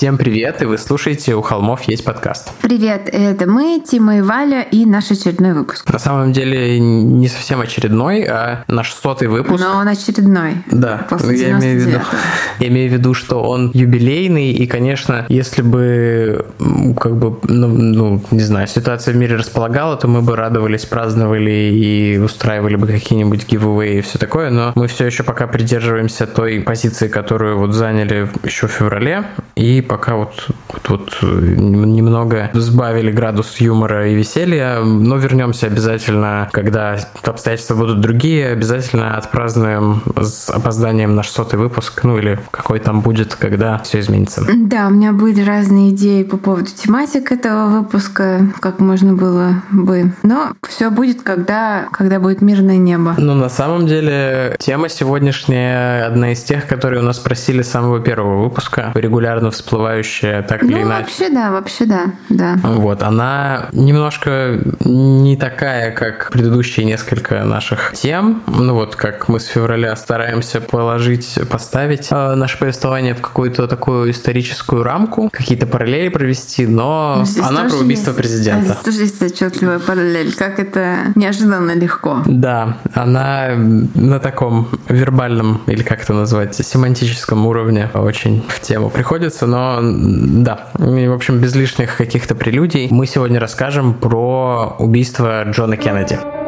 Всем привет, и вы слушаете «У холмов есть подкаст». Привет, это мы, Тима и Валя, и наш очередной выпуск. На самом деле не совсем очередной, а наш сотый выпуск. Но он очередной. Да, После я имею, в виду, я имею в виду, что он юбилейный, и, конечно, если бы, как бы, ну, ну, не знаю, ситуация в мире располагала, то мы бы радовались, праздновали и устраивали бы какие-нибудь гивэвэй и все такое, но мы все еще пока придерживаемся той позиции, которую вот заняли еще в феврале, и пока вот, вот, вот э, немного сбавили градус юмора и веселья, но вернемся обязательно, когда обстоятельства будут другие, обязательно отпразднуем с опозданием наш сотый выпуск, ну или какой там будет, когда все изменится. Да, у меня были разные идеи по поводу тематик этого выпуска, как можно было бы, но все будет, когда, когда будет мирное небо. Ну, на самом деле, тема сегодняшняя одна из тех, которые у нас просили с самого первого выпуска, регулярно всплывает всплывающая так ну, или иначе. вообще да, вообще да, да. Вот, она немножко не такая, как предыдущие несколько наших тем. Ну вот, как мы с февраля стараемся положить, поставить э, наше повествование в какую-то такую историческую рамку, какие-то параллели провести, но здесь она про убийство есть, президента. Здесь тоже есть отчетливая параллель, как это неожиданно легко. Да, она на таком вербальном, или как это назвать, семантическом уровне очень в тему приходится, но да, в общем, без лишних каких-то прелюдий мы сегодня расскажем про убийство Джона Кеннеди.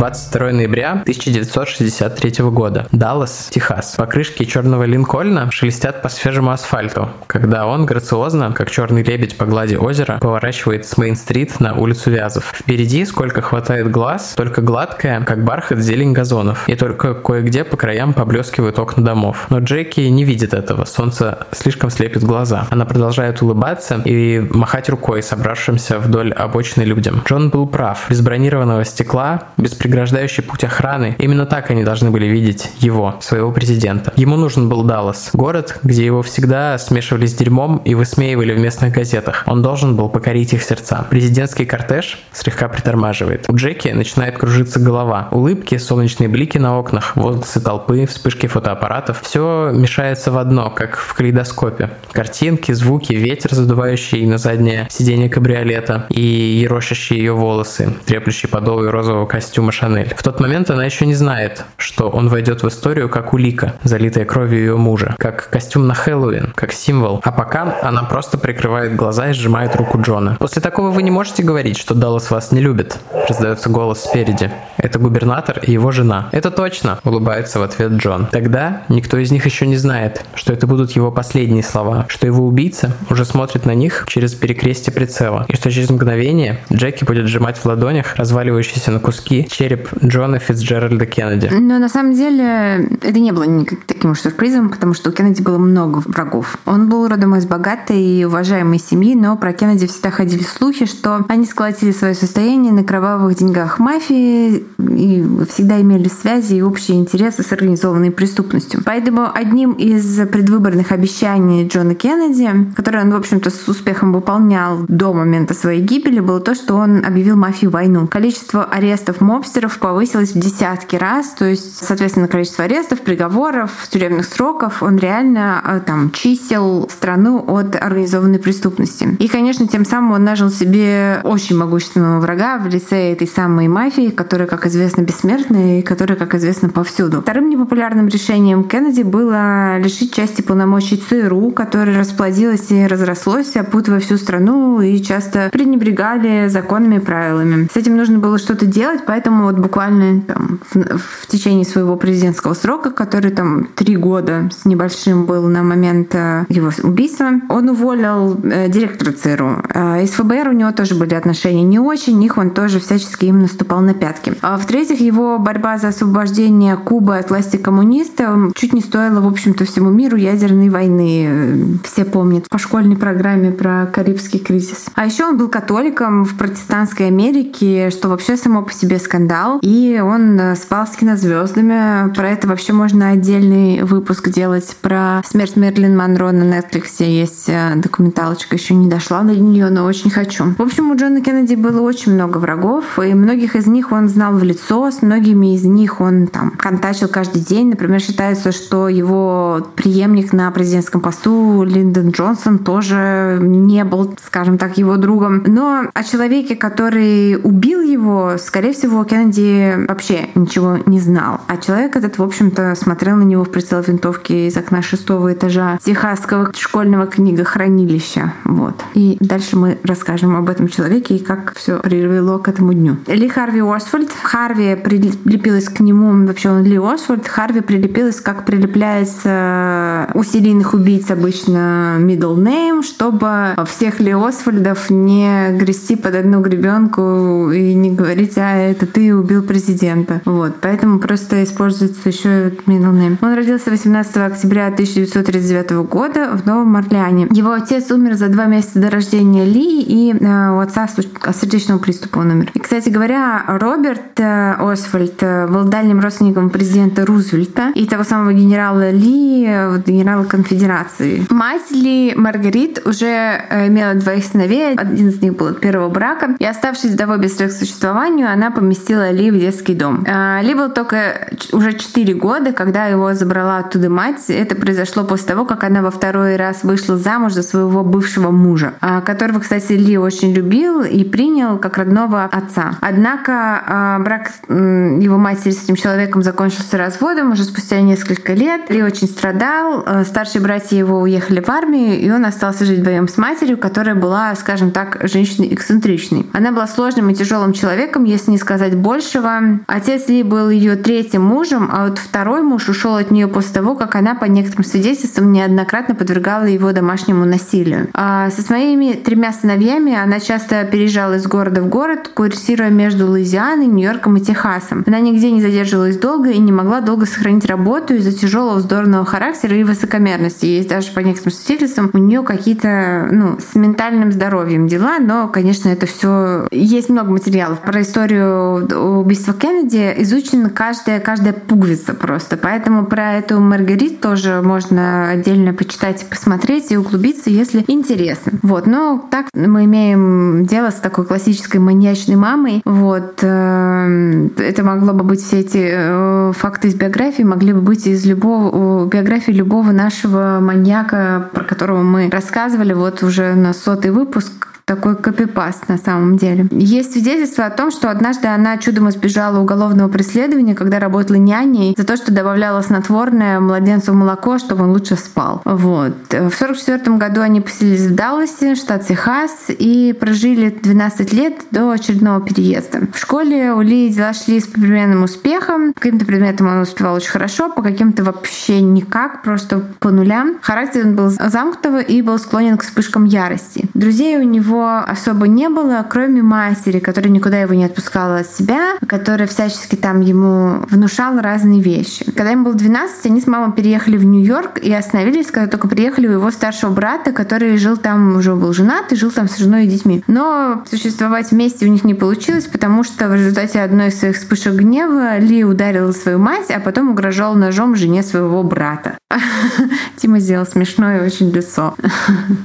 22 ноября 1963 года. Даллас, Техас. Покрышки черного Линкольна шелестят по свежему асфальту, когда он грациозно, как черный лебедь по глади озера, поворачивает с Мейн-стрит на улицу Вязов. Впереди, сколько хватает глаз, только гладкая, как бархат, зелень газонов. И только кое-где по краям поблескивают окна домов. Но Джеки не видит этого. Солнце слишком слепит глаза. Она продолжает улыбаться и махать рукой собравшимся вдоль обочины людям. Джон был прав. Без бронированного стекла, без преграждающий путь охраны. Именно так они должны были видеть его, своего президента. Ему нужен был Даллас, город, где его всегда смешивали с дерьмом и высмеивали в местных газетах. Он должен был покорить их сердца. Президентский кортеж слегка притормаживает. У Джеки начинает кружиться голова. Улыбки, солнечные блики на окнах, возгласы толпы, вспышки фотоаппаратов. Все мешается в одно, как в калейдоскопе. Картинки, звуки, ветер, задувающий на заднее сиденье кабриолета и ерощащие ее волосы, треплющий подолы розового костюма Шанель. В тот момент она еще не знает, что он войдет в историю как улика, залитая кровью ее мужа, как костюм на Хэллоуин, как символ. А пока она просто прикрывает глаза и сжимает руку Джона. После такого вы не можете говорить, что Даллас вас не любит. Раздается голос спереди. Это губернатор и его жена. Это точно, улыбается в ответ Джон. Тогда никто из них еще не знает, что это будут его последние слова, что его убийца уже смотрит на них через перекрестие прицела, и что через мгновение Джеки будет сжимать в ладонях разваливающийся на куски череп Джона Фицджеральда Кеннеди. Но на самом деле это не было никаким таким уж сюрпризом, потому что у Кеннеди было много врагов. Он был родом из богатой и уважаемой семьи, но про Кеннеди всегда ходили слухи, что они сколотили свое состояние на кровавых деньгах мафии и всегда имели связи и общие интересы с организованной преступностью. Поэтому одним из предвыборных обещаний Джона Кеннеди, которое он, в общем-то, с успехом выполнял до момента своей гибели, было то, что он объявил мафии войну. Количество арестов мобс мобстеров повысилось в десятки раз, то есть, соответственно, количество арестов, приговоров, тюремных сроков, он реально э, там чисел страну от организованной преступности. И, конечно, тем самым он нажил себе очень могущественного врага в лице этой самой мафии, которая, как известно, бессмертная и которая, как известно, повсюду. Вторым непопулярным решением Кеннеди было лишить части полномочий ЦРУ, которое расплодилось и разрослось, опутывая всю страну и часто пренебрегали законами и правилами. С этим нужно было что-то делать, поэтому вот буквально там, в, в течение своего президентского срока, который там три года с небольшим был на момент э, его убийства, он уволил э, директора ЦРУ. Э, из ФБР у него тоже были отношения не очень, их он тоже всячески им наступал на пятки. А в-третьих, его борьба за освобождение Кубы от власти коммунистов чуть не стоила, в общем-то, всему миру ядерной войны. Все помнят по школьной программе про Карибский кризис. А еще он был католиком в протестантской Америке, что вообще само по себе скандал. И он э, спал с кинозвездами. Про это вообще можно отдельный выпуск делать. Про смерть Мерлин Монро на Netflix есть э, документалочка. Еще не дошла до нее, но очень хочу. В общем, у Джона Кеннеди было очень много врагов, и многих из них он знал в лицо, с многими из них он там контачил каждый день. Например, считается, что его преемник на президентском посту Линдон Джонсон тоже не был, скажем так, его другом. Но о человеке, который убил его, скорее всего, Кеннеди вообще ничего не знал. А человек этот, в общем-то, смотрел на него в прицел винтовки из окна шестого этажа техасского школьного книгохранилища. Вот. И дальше мы расскажем об этом человеке и как все привело к этому дню. Ли Харви Освальд. Харви прилепилась к нему, вообще он Ли Освальд. Харви прилепилась, как прилепляется у серийных убийц обычно middle name, чтобы всех Ли Освальдов не грести под одну гребенку и не говорить, а это ты убил президента. Вот. Поэтому просто используется еще middle name. Он родился 18 октября 1939 года в Новом Орлеане. Его отец умер за два месяца до рождения Ли, и э, у отца от сердечного приступа он умер. И, кстати говоря, Роберт э, Освальд э, был дальним родственником президента Рузвельта и того самого генерала Ли, генерала конфедерации. Мать Ли, Маргарит, уже имела двоих сыновей, один из них был от первого брака, и оставшись вдовой без средств существованию, она поместила Ли в детский дом. Ли был только уже 4 года, когда его забрала оттуда мать. Это произошло после того, как она во второй раз вышла замуж за своего бывшего мужа, которого, кстати, Ли очень любил и принял как родного отца. Однако а, брак его матери с этим человеком закончился разводом уже спустя несколько лет. Ли очень страдал, а, старшие братья его уехали в армию, и он остался жить вдвоем с матерью, которая была, скажем так, женщиной эксцентричной. Она была сложным и тяжелым человеком, если не сказать большего. Отец Ли был ее третьим мужем, а вот второй муж ушел от нее после того, как она, по некоторым свидетельствам, неоднократно подвергала его домашнему насилию. А со своими тремя сыновьями она часто переезжала из города в город, курсируя между Луизианой, Нью-Йорком и Техасом. Она нигде не задерживалась долго и не могла долго сохранить работу из-за тяжелого вздорного характера и высокомерности. Есть даже по некоторым свидетельствам у нее какие-то ну, с ментальным здоровьем дела, но, конечно, это все есть много материалов про историю убийства Кеннеди изучена каждая каждая пуговица просто, поэтому про эту Маргарит тоже можно отдельно почитать, посмотреть и углубиться, если интересно. Вот, но так мы имеем дело с такой классической маньячной мамой. Вот. Э, это могло бы быть все эти э, факты из биографии, могли бы быть из любого биографии любого нашего маньяка, про которого мы рассказывали вот уже на сотый выпуск, такой копипаст на самом деле. Есть свидетельство о том, что однажды она чудом избежала уголовного преследования, когда работала няней за то, что добавляла снотворное младенцу в молоко, чтобы он лучше спал. Вот. В 1944 году они поселились в Далласе, штат Техас, и прожили 12 лет до очередного переезда. В школе у Ли дела шли с переменным успехом. По каким-то предметам он успевал очень хорошо, по каким-то вообще никак, просто по нулям. Характер он был замкнутого и был склонен к вспышкам ярости. Друзей у него особо не было, кроме матери, которая никуда его не отпускала от себя, которая всячески там ему внушала разные вещи. Когда ему было 12, они с мамой переехали в Нью-Йорк и остановились, когда только приехали у его старшего брата, который жил там, уже был женат и жил там с женой и детьми. Но существовать вместе у них не получилось, потому что в результате одной из своих вспышек гнева Ли ударила свою мать, а потом угрожал ножом жене своего брата. Тима сделал смешное очень лицо.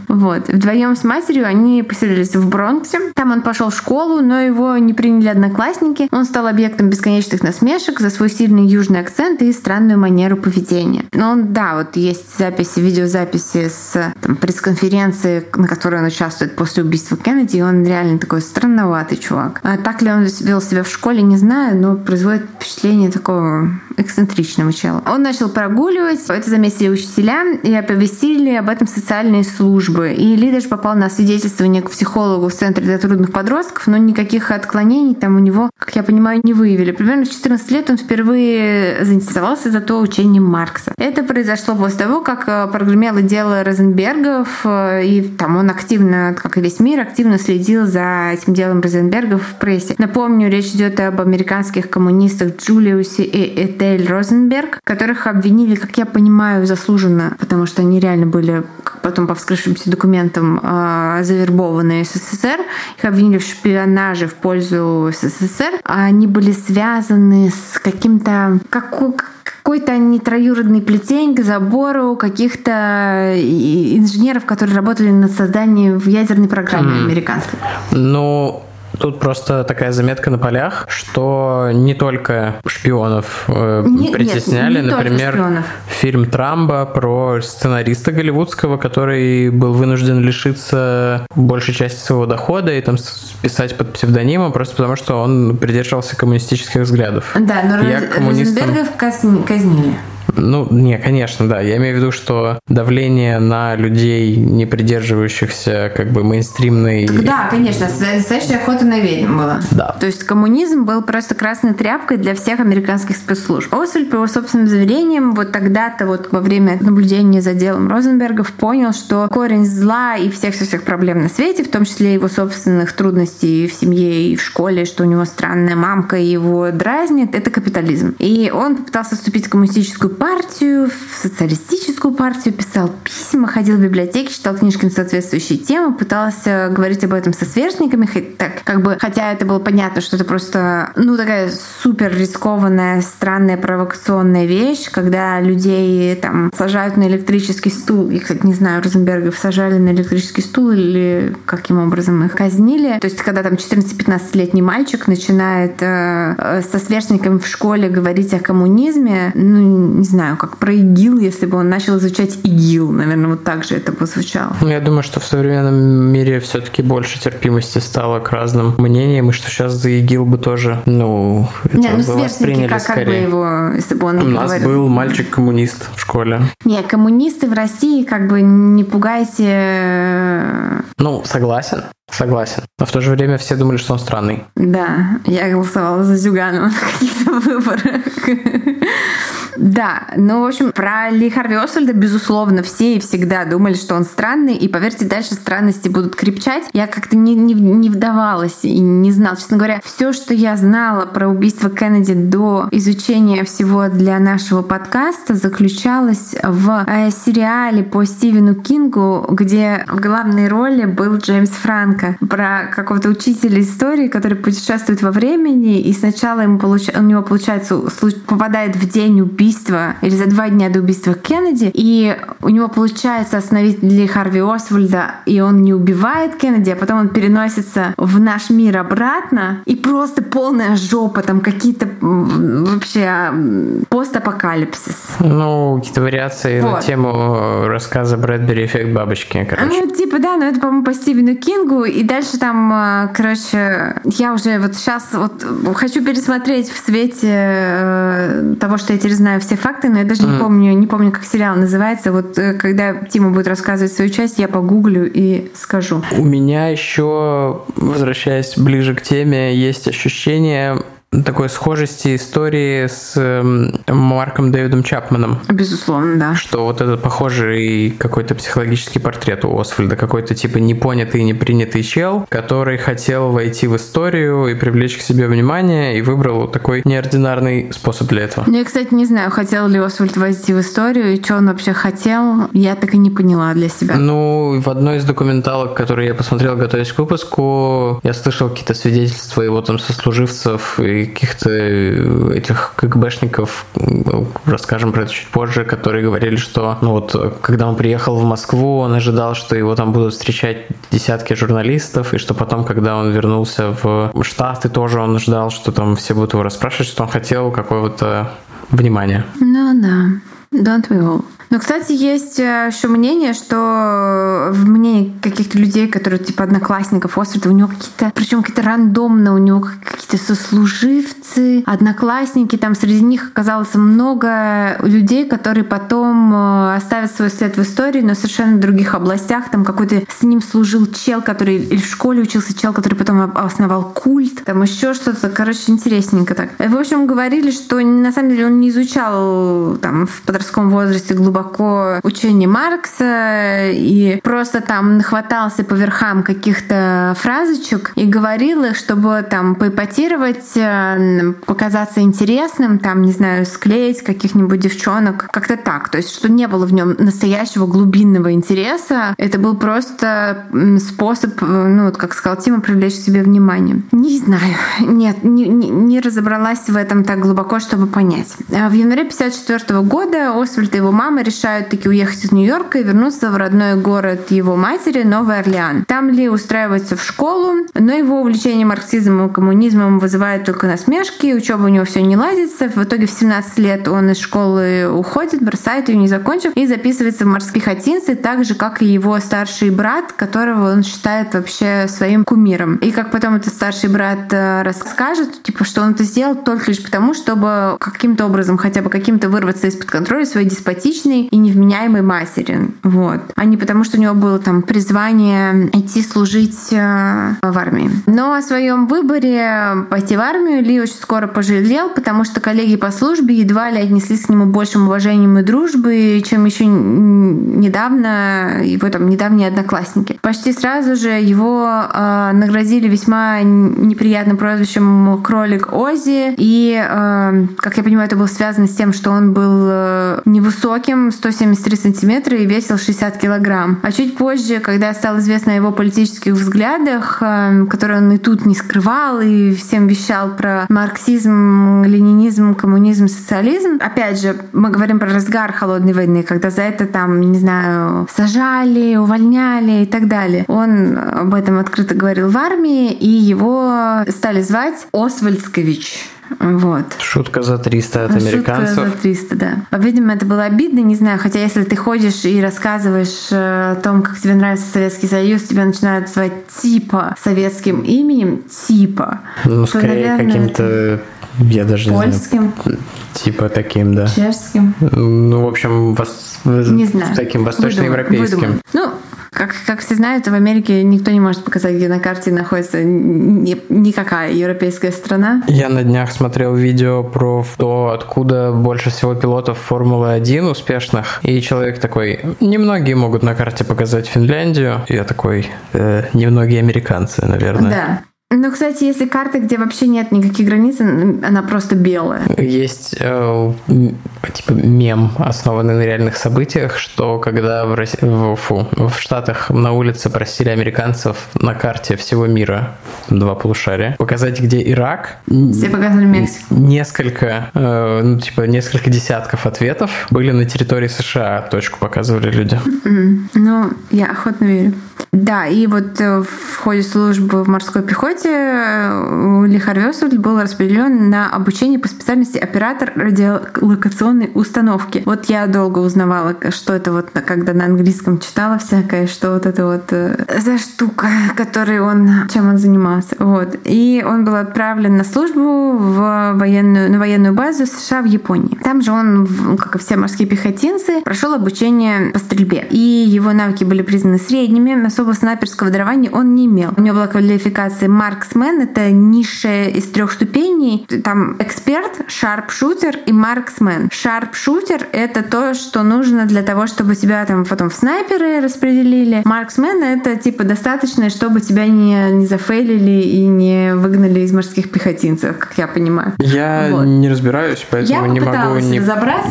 Вот. Вдвоем с матерью они поселились в Бронксе. Там он пошел в школу, но его не приняли одноклассники. Он стал объектом бесконечных насмешек за свой сильный южный акцент и странную манеру поведения. Но он, да, вот есть записи, видеозаписи с пресс-конференции, на которой он участвует после убийства Кеннеди, и он реально такой странноватый чувак. А так ли он вел себя в школе, не знаю, но производит впечатление такого эксцентричного чела. Он начал прогуливать, это заметили учителя и оповестили об этом социальные службы. И Ли даже попал на свидетельствование к психологу в Центре для трудных подростков, но никаких отклонений там у него, как я понимаю, не выявили. Примерно в 14 лет он впервые заинтересовался за то учением Маркса. Это произошло после того, как э, прогремело дело Розенбергов, э, и там он активно, как и весь мир, активно следил за этим делом Розенбергов в прессе. Напомню, речь идет об американских коммунистах Джулиусе и Этель Розенберг, которых обвинили, как я понимаю, заслуженно, потому что они реально были потом по вскрывшимся документам э, завербованы СССР. Их обвинили в шпионаже в пользу СССР. Они были связаны с каким-то... Как, какой-то нетроюродный плетень к забору каких-то инженеров, которые работали над созданием в ядерной программе mm. американской. Ну, Тут просто такая заметка на полях, что не только шпионов э, не, притесняли. Нет, не Например, фильм Трамба про сценариста голливудского, который был вынужден лишиться большей части своего дохода и там писать под псевдонимом просто потому, что он придерживался коммунистических взглядов. Да, но Я коммунистам... Розенбергов казнили. Ну, не, конечно, да. Я имею в виду, что давление на людей, не придерживающихся как бы мейнстримной... Да, конечно, настоящая охота на ведьм была. Да. То есть коммунизм был просто красной тряпкой для всех американских спецслужб. Освальд, по его собственным заверениям, вот тогда-то вот во время наблюдения за делом Розенбергов понял, что корень зла и всех-всех проблем на свете, в том числе его собственных трудностей в семье и в школе, что у него странная мамка его дразнит, это капитализм. И он попытался вступить в коммунистическую партию, в социалистическую партию, писал письма, ходил в библиотеки, читал книжки на соответствующие темы, пытался говорить об этом со сверстниками, так, как бы, хотя это было понятно, что это просто, ну, такая супер рискованная, странная, провокационная вещь, когда людей там сажают на электрический стул. Я, кстати, не знаю, Розенбергов сажали на электрический стул или каким образом их казнили. То есть, когда там 14-15-летний мальчик начинает э, э, со сверстниками в школе говорить о коммунизме, ну, не знаю, как про ИГИЛ, если бы он начал изучать ИГИЛ. Наверное, вот так же это бы звучало. Ну, я думаю, что в современном мире все-таки больше терпимости стало к разным мнениям, и что сейчас за ИГИЛ бы тоже, ну, это не, ну, бы восприняли как, скорее. Как бы его, если бы он У нас говорил. был мальчик-коммунист в школе. Не, коммунисты в России, как бы не пугайте. Э, ну, согласен. Согласен. Но в то же время все думали, что он странный. Да, я голосовала за Зюганова на каких-то выборах. Да, ну, в общем, про Ли Харви Освальда, безусловно, все и всегда думали, что он странный, и, поверьте, дальше странности будут крепчать. Я как-то не, не, не вдавалась и не знала. Честно говоря, все, что я знала про убийство Кеннеди до изучения всего для нашего подкаста, заключалось в э, сериале по Стивену Кингу, где в главной роли был Джеймс Франко, про какого-то учителя истории, который путешествует во времени, и сначала ему получ... у него, получается, попадает в день убийства или за два дня до убийства Кеннеди, и у него получается остановить Ли Харви Освальда, и он не убивает Кеннеди, а потом он переносится в наш мир обратно, и просто полная жопа, там какие-то вообще постапокалипсис. Ну, какие-то вариации вот. на тему э, рассказа Брэдбери «Эффект бабочки», короче. Ну, типа, да, но это, по-моему, по Стивену Кингу, и дальше там, э, короче, я уже вот сейчас вот хочу пересмотреть в свете э, того, что я теперь знаю все факты, но я даже mm. не помню, не помню, как сериал называется. Вот э, когда Тима будет рассказывать свою часть, я погуглю и скажу. У меня еще, возвращаясь ближе к теме, есть ощущение такой схожести истории с эм, Марком Дэвидом Чапманом. Безусловно, да. Что вот этот похожий какой-то психологический портрет у Освальда, какой-то типа непонятый, непринятый чел, который хотел войти в историю и привлечь к себе внимание, и выбрал такой неординарный способ для этого. Ну, я, кстати, не знаю, хотел ли Освальд войти в историю, и что он вообще хотел, я так и не поняла для себя. Ну, в одной из документалок, которые я посмотрел, готовясь к выпуску, я слышал какие-то свидетельства его там сослуживцев и каких-то этих КГБшников, расскажем про это чуть позже, которые говорили, что ну вот, когда он приехал в Москву, он ожидал, что его там будут встречать десятки журналистов, и что потом, когда он вернулся в Штаты, тоже он ждал, что там все будут его расспрашивать, что он хотел какого-то внимания. Ну да. Don't we all? Но, кстати, есть э, еще мнение, что в мнении каких-то людей, которые типа одноклассников Освальда, у него какие-то, причем какие-то рандомно, у него какие-то сослуживцы, одноклассники, там среди них оказалось много людей, которые потом э, оставят свой след в истории, но совершенно в других областях. Там какой-то с ним служил чел, который или в школе учился чел, который потом основал культ, там еще что-то, короче, интересненько так. В общем, говорили, что на самом деле он не изучал там в подростковом возрасте глубоко учение Маркса и просто там нахватался по верхам каких-то фразочек и говорил их, чтобы там поэпатировать, э, показаться интересным, там, не знаю, склеить каких-нибудь девчонок, как-то так. То есть, что не было в нем настоящего глубинного интереса. Это был просто способ, э, ну, вот как сказал Тима, привлечь к себе внимание. Не знаю. Нет, не, не, не разобралась в этом так глубоко, чтобы понять. А в январе 54 года Освальд и его мама решают таки уехать из Нью-Йорка и вернуться в родной город его матери, Новый Орлеан. Там Ли устраивается в школу, но его увлечение марксизмом и коммунизмом вызывает только насмешки, учеба у него все не ладится. В итоге в 17 лет он из школы уходит, бросает ее не закончив и записывается в морские хатинцы, так же, как и его старший брат, которого он считает вообще своим кумиром. И как потом этот старший брат э, расскажет, типа, что он это сделал только лишь потому, чтобы каким-то образом хотя бы каким-то вырваться из-под контроля своей деспотичной и невменяемой матери. Вот. А не потому, что у него было там призвание идти служить э, в армии. Но о своем выборе пойти в армию Ли очень скоро пожалел, потому что коллеги по службе едва ли отнеслись к нему большим уважением и дружбой, чем еще недавно его там недавние одноклассники. Почти сразу же его э, наградили весьма неприятным прозвищем кролик Ози, и, э, как я понимаю, это было связано с тем, что он был э, невысоким, 173 сантиметра и весил 60 килограмм. А чуть позже, когда стало известно о его политических взглядах, эм, которые он и тут не скрывал, и всем вещал про марксизм, ленинизм, коммунизм, социализм, опять же, мы говорим про разгар холодной войны, когда за это там, не знаю, сажали, увольняли и так далее. Он об этом открыто говорил в армии, и его стали звать Освальдскович. Вот. Шутка за 300 от американцев. Шутка за 300, да. Видимо, это было обидно, не знаю. Хотя если ты ходишь и рассказываешь э, о том, как тебе нравится Советский Союз, тебя начинают звать типа советским именем, типа. Ну, скорее наверное, каким-то я даже Польским. не знаю. Типа таким, да. Чешским. Ну, в общем, вос... не знаю. таким восточноевропейским. Ну, как, как все знают, в Америке никто не может показать, где на карте находится ни, никакая европейская страна. Я на днях смотрел видео про то, откуда больше всего пилотов Формулы-1 успешных. И человек такой, немногие могут на карте показать Финляндию. Я такой, э, немногие американцы, наверное. Да. Ну, кстати, если карта, где вообще нет никаких границ, она просто белая. Есть э, типа мем, основанный на реальных событиях, что когда в, России, в, фу, в Штатах на улице просили американцев на карте всего мира, два полушария, показать, где Ирак. Все показали Мексику. Несколько, э, ну, типа, несколько десятков ответов были на территории США, точку показывали люди. Mm-hmm. Ну, я охотно верю. Да, и вот э, в ходе службы в морской пехоте э, Ли Харвесуль был распределен на обучение по специальности оператор радиолокационной установки. Вот я долго узнавала, что это вот, когда на английском читала всякое, что вот это вот э, за штука, которой он, чем он занимался. Вот. И он был отправлен на службу в военную, на военную базу США в Японии. Там же он, как и все морские пехотинцы, прошел обучение по стрельбе. И его навыки были признаны средними, особо снайперского дарования он не имел. У него была квалификация марксмен, это низшая из трех ступеней. Там эксперт, шарпшутер и марксмен. Шарпшутер — это то, что нужно для того, чтобы тебя там потом в снайперы распределили. Марксмен — это типа достаточно, чтобы тебя не, не зафейлили и не выгнали из морских пехотинцев, как я понимаю. Я вот. не разбираюсь, поэтому я не могу не,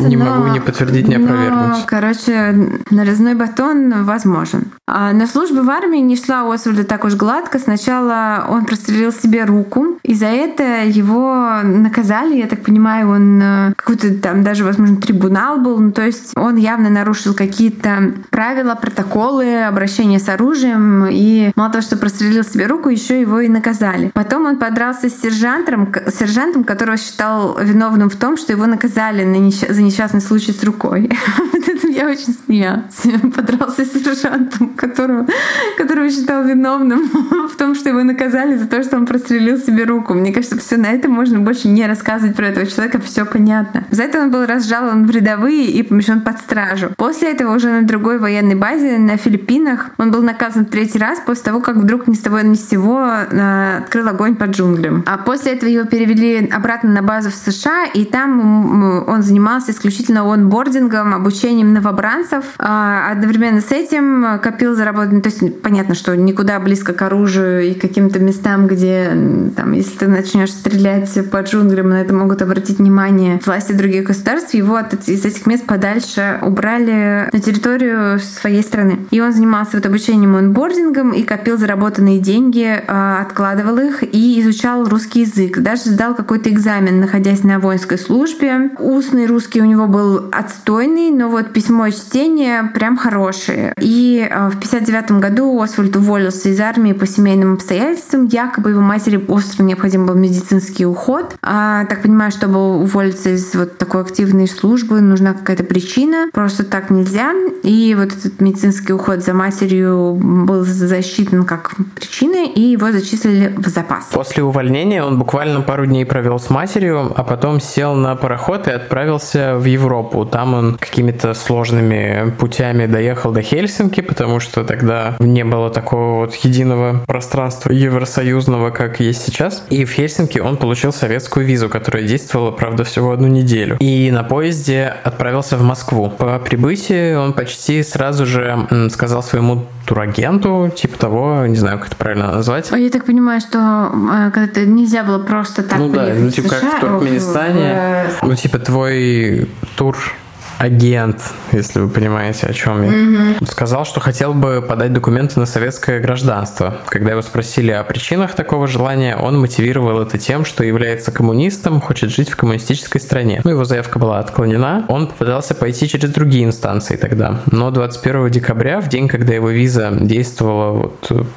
не но, могу не подтвердить, не опровергнуть. Но, короче, нарезной батон возможен. А на службу в армии не шла Освальда так уж гладко. Сначала он прострелил себе руку. И за это его наказали, я так понимаю, он э, какой-то там даже, возможно, трибунал был. Ну, то есть он явно нарушил какие-то правила, протоколы обращения с оружием. И мало того, что прострелил себе руку, еще его и наказали. Потом он подрался с сержантом, сержантом, которого считал виновным в том, что его наказали на несч... за несчастный случай с рукой. Я очень смеялась. Подрался с сержантом, которого, которого считал виновным в том, что его наказали за то, что он прострелил себе руку. Мне кажется, все на этом можно больше не рассказывать про этого человека, все понятно. За это он был разжалован в рядовые и помещен под стражу. После этого уже на другой военной базе на Филиппинах он был наказан третий раз после того, как вдруг ни с того ни с сего э, открыл огонь по джунглям. А после этого его перевели обратно на базу в США, и там он занимался исключительно онбордингом, обучением новобранцев. А одновременно с этим копил заработанный, то есть понятно, что никуда близко к оружию и каким-то местам, где там, если ты начнешь стрелять по джунглям, на это могут обратить внимание власти других государств, его от, из этих мест подальше убрали на территорию своей страны. И он занимался вот обучением онбордингом и копил заработанные деньги, а, откладывал их и изучал русский язык. Даже сдал какой-то экзамен, находясь на воинской службе. Устный русский у него был отстойный, но вот письмо и чтение прям хорошие. И а, в 59 году Освальд уволился из армии по семейным обстоятельствам. Якобы его матери остро необходим был медицинский уход. А, так понимаю, чтобы уволиться из вот такой активной службы, нужна какая-то причина. Просто так нельзя. И вот этот медицинский уход за матерью был засчитан как причина, и его зачислили в запас. После увольнения он буквально пару дней провел с матерью, а потом сел на пароход и отправился в Европу. Там он какими-то сложными путями доехал до Хельсинки, потому что тогда не было такого вот единого пространства евросоюзного, как есть сейчас. И в Хельсинки он получил советскую визу, которая действовала, правда, всего одну неделю. И на поезде отправился в Москву. По прибытии он почти сразу же сказал своему турагенту, типа того, не знаю, как это правильно назвать. Я так понимаю, что э, нельзя было просто так Ну да, ну типа как в Туркменистане. В... Ну типа твой тур агент, если вы понимаете, о чем я. Mm-hmm. Сказал, что хотел бы подать документы на советское гражданство. Когда его спросили о причинах такого желания, он мотивировал это тем, что является коммунистом, хочет жить в коммунистической стране. Ну, его заявка была отклонена. Он попытался пойти через другие инстанции тогда. Но 21 декабря, в день, когда его виза действовала, вот,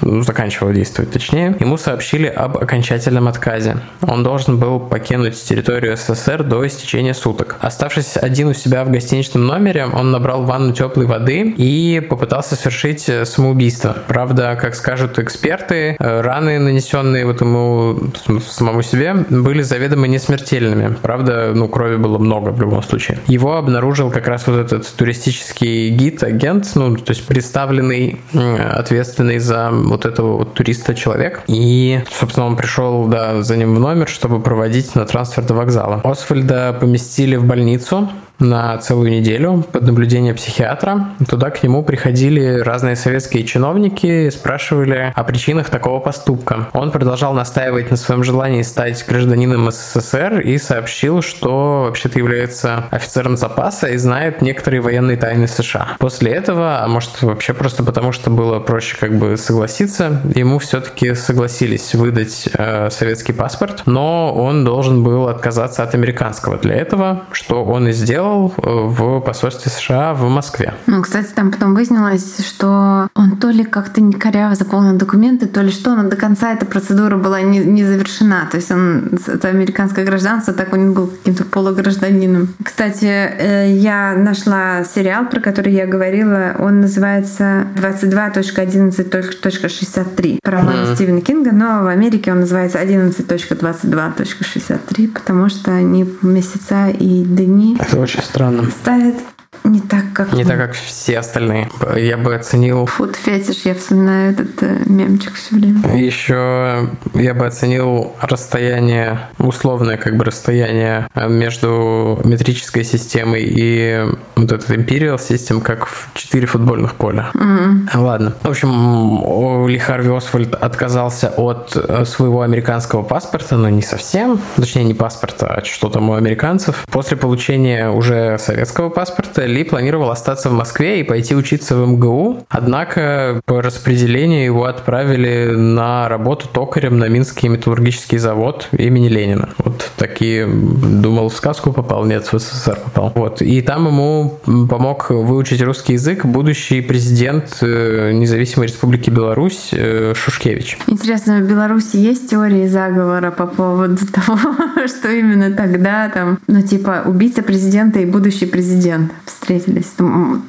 ну, заканчивала действовать точнее, ему сообщили об окончательном отказе. Он должен был покинуть территорию СССР до истечения суток. Оставшись один у себя в гостиничном номере, он набрал ванну теплой воды и попытался совершить э, самоубийство. Правда, как скажут эксперты, э, раны, нанесенные вот ему самому себе, были заведомо не смертельными. Правда, ну, крови было много в любом случае. Его обнаружил как раз вот этот туристический гид, агент, ну, то есть представленный, ответственный за вот этого вот туриста человек. И, собственно, он пришел, да, за ним в номер, чтобы проводить на трансфер до вокзала. Освальда поместили в больницу, на целую неделю под наблюдение психиатра. Туда к нему приходили разные советские чиновники и спрашивали о причинах такого поступка. Он продолжал настаивать на своем желании стать гражданином СССР и сообщил, что вообще-то является офицером запаса и знает некоторые военные тайны США. После этого, а может вообще просто потому, что было проще как бы согласиться, ему все-таки согласились выдать э, советский паспорт, но он должен был отказаться от американского. Для этого, что он и сделал, делал э, в посольстве США в Москве. Ну, кстати, там потом выяснилось, что он то ли как-то не коряво заполнил документы, то ли что, но до конца эта процедура была не, не завершена. То есть он, это американское гражданство, так он был каким-то полугражданином. Кстати, э, я нашла сериал, про который я говорила. Он называется 22.11.63 про роман mm-hmm. Стивена Кинга, но в Америке он называется 11.22.63, потому что они месяца и дни. Это очень странно. Ставят не так, как Не мы. так, как все остальные. Я бы оценил... Фуд фетиш, я вспоминаю этот э, мемчик все время. Еще я бы оценил расстояние, условное как бы расстояние э, между метрической системой и вот этот Imperial System, как в четыре футбольных поля. Mm-hmm. Ладно. В общем, Ли Харви Освальд отказался от э, своего американского паспорта, но не совсем. Точнее, не паспорта, а что там у американцев. После получения уже советского паспорта Ли планировал остаться в Москве и пойти учиться в МГУ, однако по распределению его отправили на работу токарем на Минский металлургический завод имени Ленина. Вот такие, думал, в сказку попал, нет, в СССР попал. Вот. И там ему помог выучить русский язык будущий президент э, независимой республики Беларусь э, Шушкевич. Интересно, в Беларуси есть теории заговора по поводу того, что именно тогда там, ну типа убийца президента и будущий президент встретились.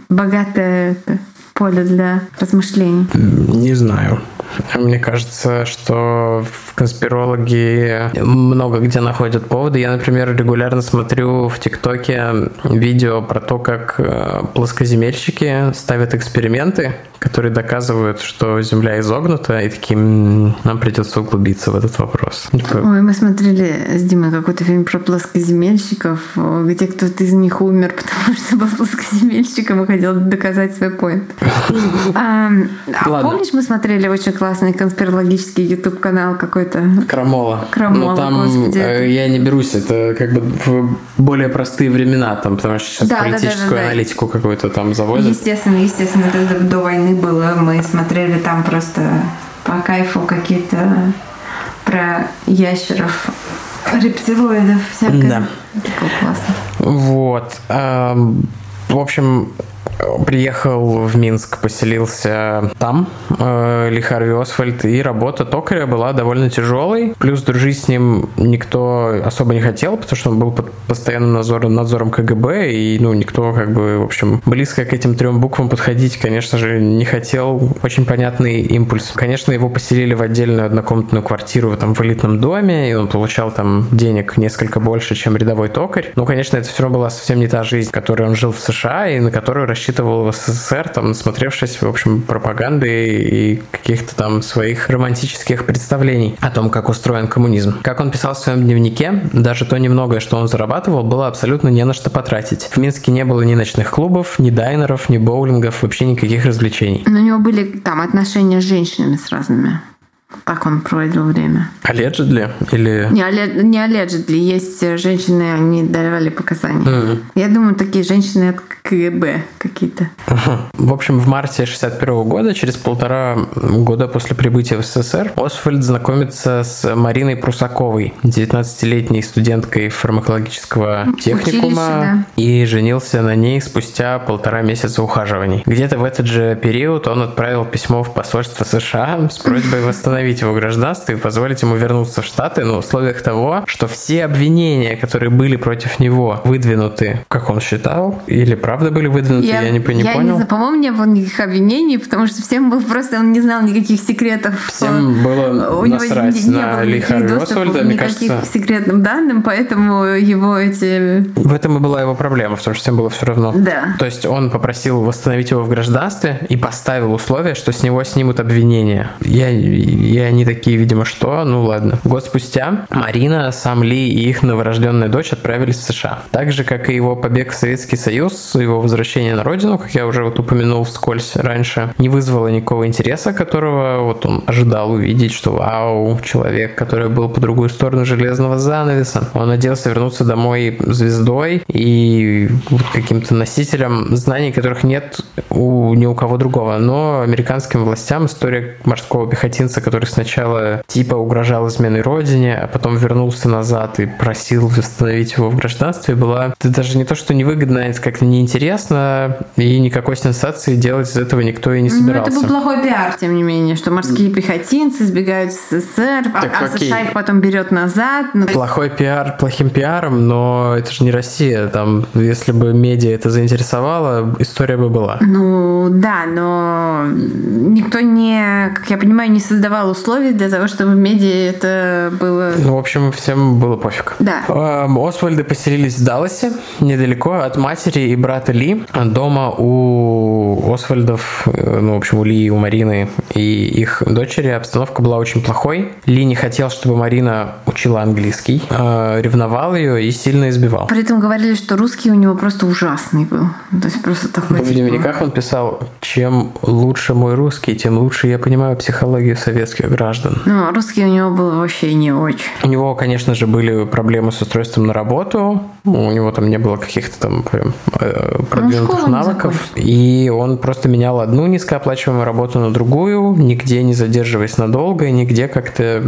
Богатое поле для размышлений. Не знаю. Мне кажется, что конспирологи много где находят поводы. Я, например, регулярно смотрю в ТикТоке видео про то, как э, плоскоземельщики ставят эксперименты, которые доказывают, что Земля изогнута, и таким нам придется углубиться в этот вопрос. Ой, мы смотрели с Димой какой-то фильм про плоскоземельщиков, где кто-то из них умер, потому что был плоскоземельщиком и хотел доказать свой поинт. А, а помнишь, мы смотрели очень классный конспирологический YouTube канал какой-то? Крамола. Крамола, Но там господи. Э, я не берусь, это как бы в более простые времена, там, потому что сейчас Да, да, да, политическую да, да. аналитику какую-то там заводят. Естественно, естественно, это до войны было. Мы смотрели там просто по кайфу какие-то про ящеров, рептилоидов, всякое. Да. Это было классно. Вот. Ам, В общем, приехал в Минск, поселился там, э, Ли Харви Освальд, и работа токаря была довольно тяжелой. Плюс дружить с ним никто особо не хотел, потому что он был под постоянным надзором, надзором КГБ, и ну, никто как бы, в общем, близко к этим трем буквам подходить, конечно же, не хотел. Очень понятный импульс. Конечно, его поселили в отдельную однокомнатную квартиру там, в элитном доме, и он получал там денег несколько больше, чем рядовой токарь. Ну, конечно, это все равно была совсем не та жизнь, в которой он жил в США, и на которую рассчитывал в СССР, там, насмотревшись, в общем, пропаганды и каких-то там своих романтических представлений о том, как устроен коммунизм. Как он писал в своем дневнике, даже то немногое, что он зарабатывал, было абсолютно не на что потратить. В Минске не было ни ночных клубов, ни дайнеров, ни боулингов, вообще никаких развлечений. Но у него были там отношения с женщинами с разными. Так он проводил время. Allegedly? Или... Не, алле- не allegedly. Есть женщины, они давали показания. Мгм. Я думаю, такие женщины от КГБ какие-то. В общем, в марте 61 года, через полтора года после прибытия в СССР, Освальд знакомится с Мариной Прусаковой, 19-летней студенткой фармакологического техникума, да. и женился на ней спустя полтора месяца ухаживаний. Где-то в этот же период он отправил письмо в посольство США с просьбой восстановить его гражданство и позволить ему вернуться в Штаты на условиях того, что все обвинения, которые были против него выдвинуты, как он считал, или правда были выдвинуты, я, не, по- не я понял. не по-моему, не было никаких обвинений, потому что всем был просто, он не знал никаких секретов. Всем было у него насрать не, не на Ли Харви Освальда, мне кажется. секретным данным, поэтому его эти... В этом и была его проблема, потому что всем было все равно. Да. То есть он попросил восстановить его в гражданстве и поставил условие, что с него снимут обвинения. Я, и они такие, видимо, что? Ну ладно. Год спустя Марина, сам Ли и их новорожденная дочь отправились в США. Так же, как и его побег в Советский Союз, его возвращение на родину, как я уже вот упомянул вскользь раньше, не вызвало никакого интереса, которого вот он ожидал увидеть, что вау, человек, который был по другую сторону железного занавеса. Он надеялся вернуться домой звездой и вот каким-то носителем знаний, которых нет у ни у кого другого. Но американским властям история морского пехотинца, который сначала типа угрожал изменой родине, а потом вернулся назад и просил восстановить его в гражданстве, была даже не то, что невыгодно, это как-то неинтересно, и никакой сенсации делать из этого никто и не Ну, собирался. это был плохой пиар, тем не менее, что морские пехотинцы сбегают с СССР, а- Так а окей. США их потом берет назад. Ну, Плохой пиар плохим пиаром, но это же не Россия. Там, если бы медиа это заинтересовало, история бы была. Ну да, но никто не, как я понимаю, не создавал условий для того, чтобы в медиа это было. Ну, в общем, всем было пофиг. Да. Эм, Освальды поселились в Далласе, недалеко от матери и брата Ли. Дома у Освальдов, э, ну, в общем, у Ли и у Марины и их дочери обстановка была очень плохой. Ли не хотел, чтобы Марина учила английский, э, ревновал ее и сильно избивал. При этом говорили, что русский у него просто ужасный был. То есть просто такой. В типа, дневниках он писал, чем лучше мой русский, тем лучше я понимаю психологию советских граждан. Ну, русский у него был вообще не очень. У него, конечно же, были проблемы с устройством на работу. У него там не было каких-то там прям э, продвинутых ну, навыков, и он просто менял одну низкооплачиваемую работу на другую, нигде не задерживаясь надолго, нигде как-то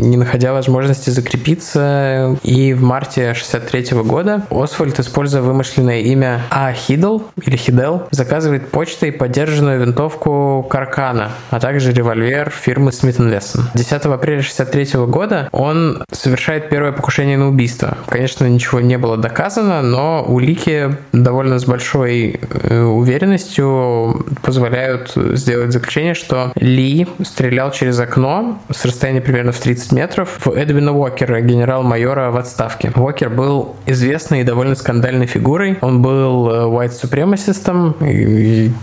не находя возможности закрепиться. И в марте 63 года Освальд, используя вымышленное имя А. Хидл или Хидел, заказывает почтой поддержанную винтовку Каркана, а также револьвер фирмы Smith Wesson. 10 апреля 63 года он совершает первое покушение на убийство. Конечно, ничего не было доказано, но улики довольно с большой э, уверенностью позволяют сделать заключение, что Ли стрелял через окно с расстояния примерно в 30 метров в Эдвина Уокера, генерал-майора в отставке. Уокер был известной и довольно скандальной фигурой. Он был э, white supremacist,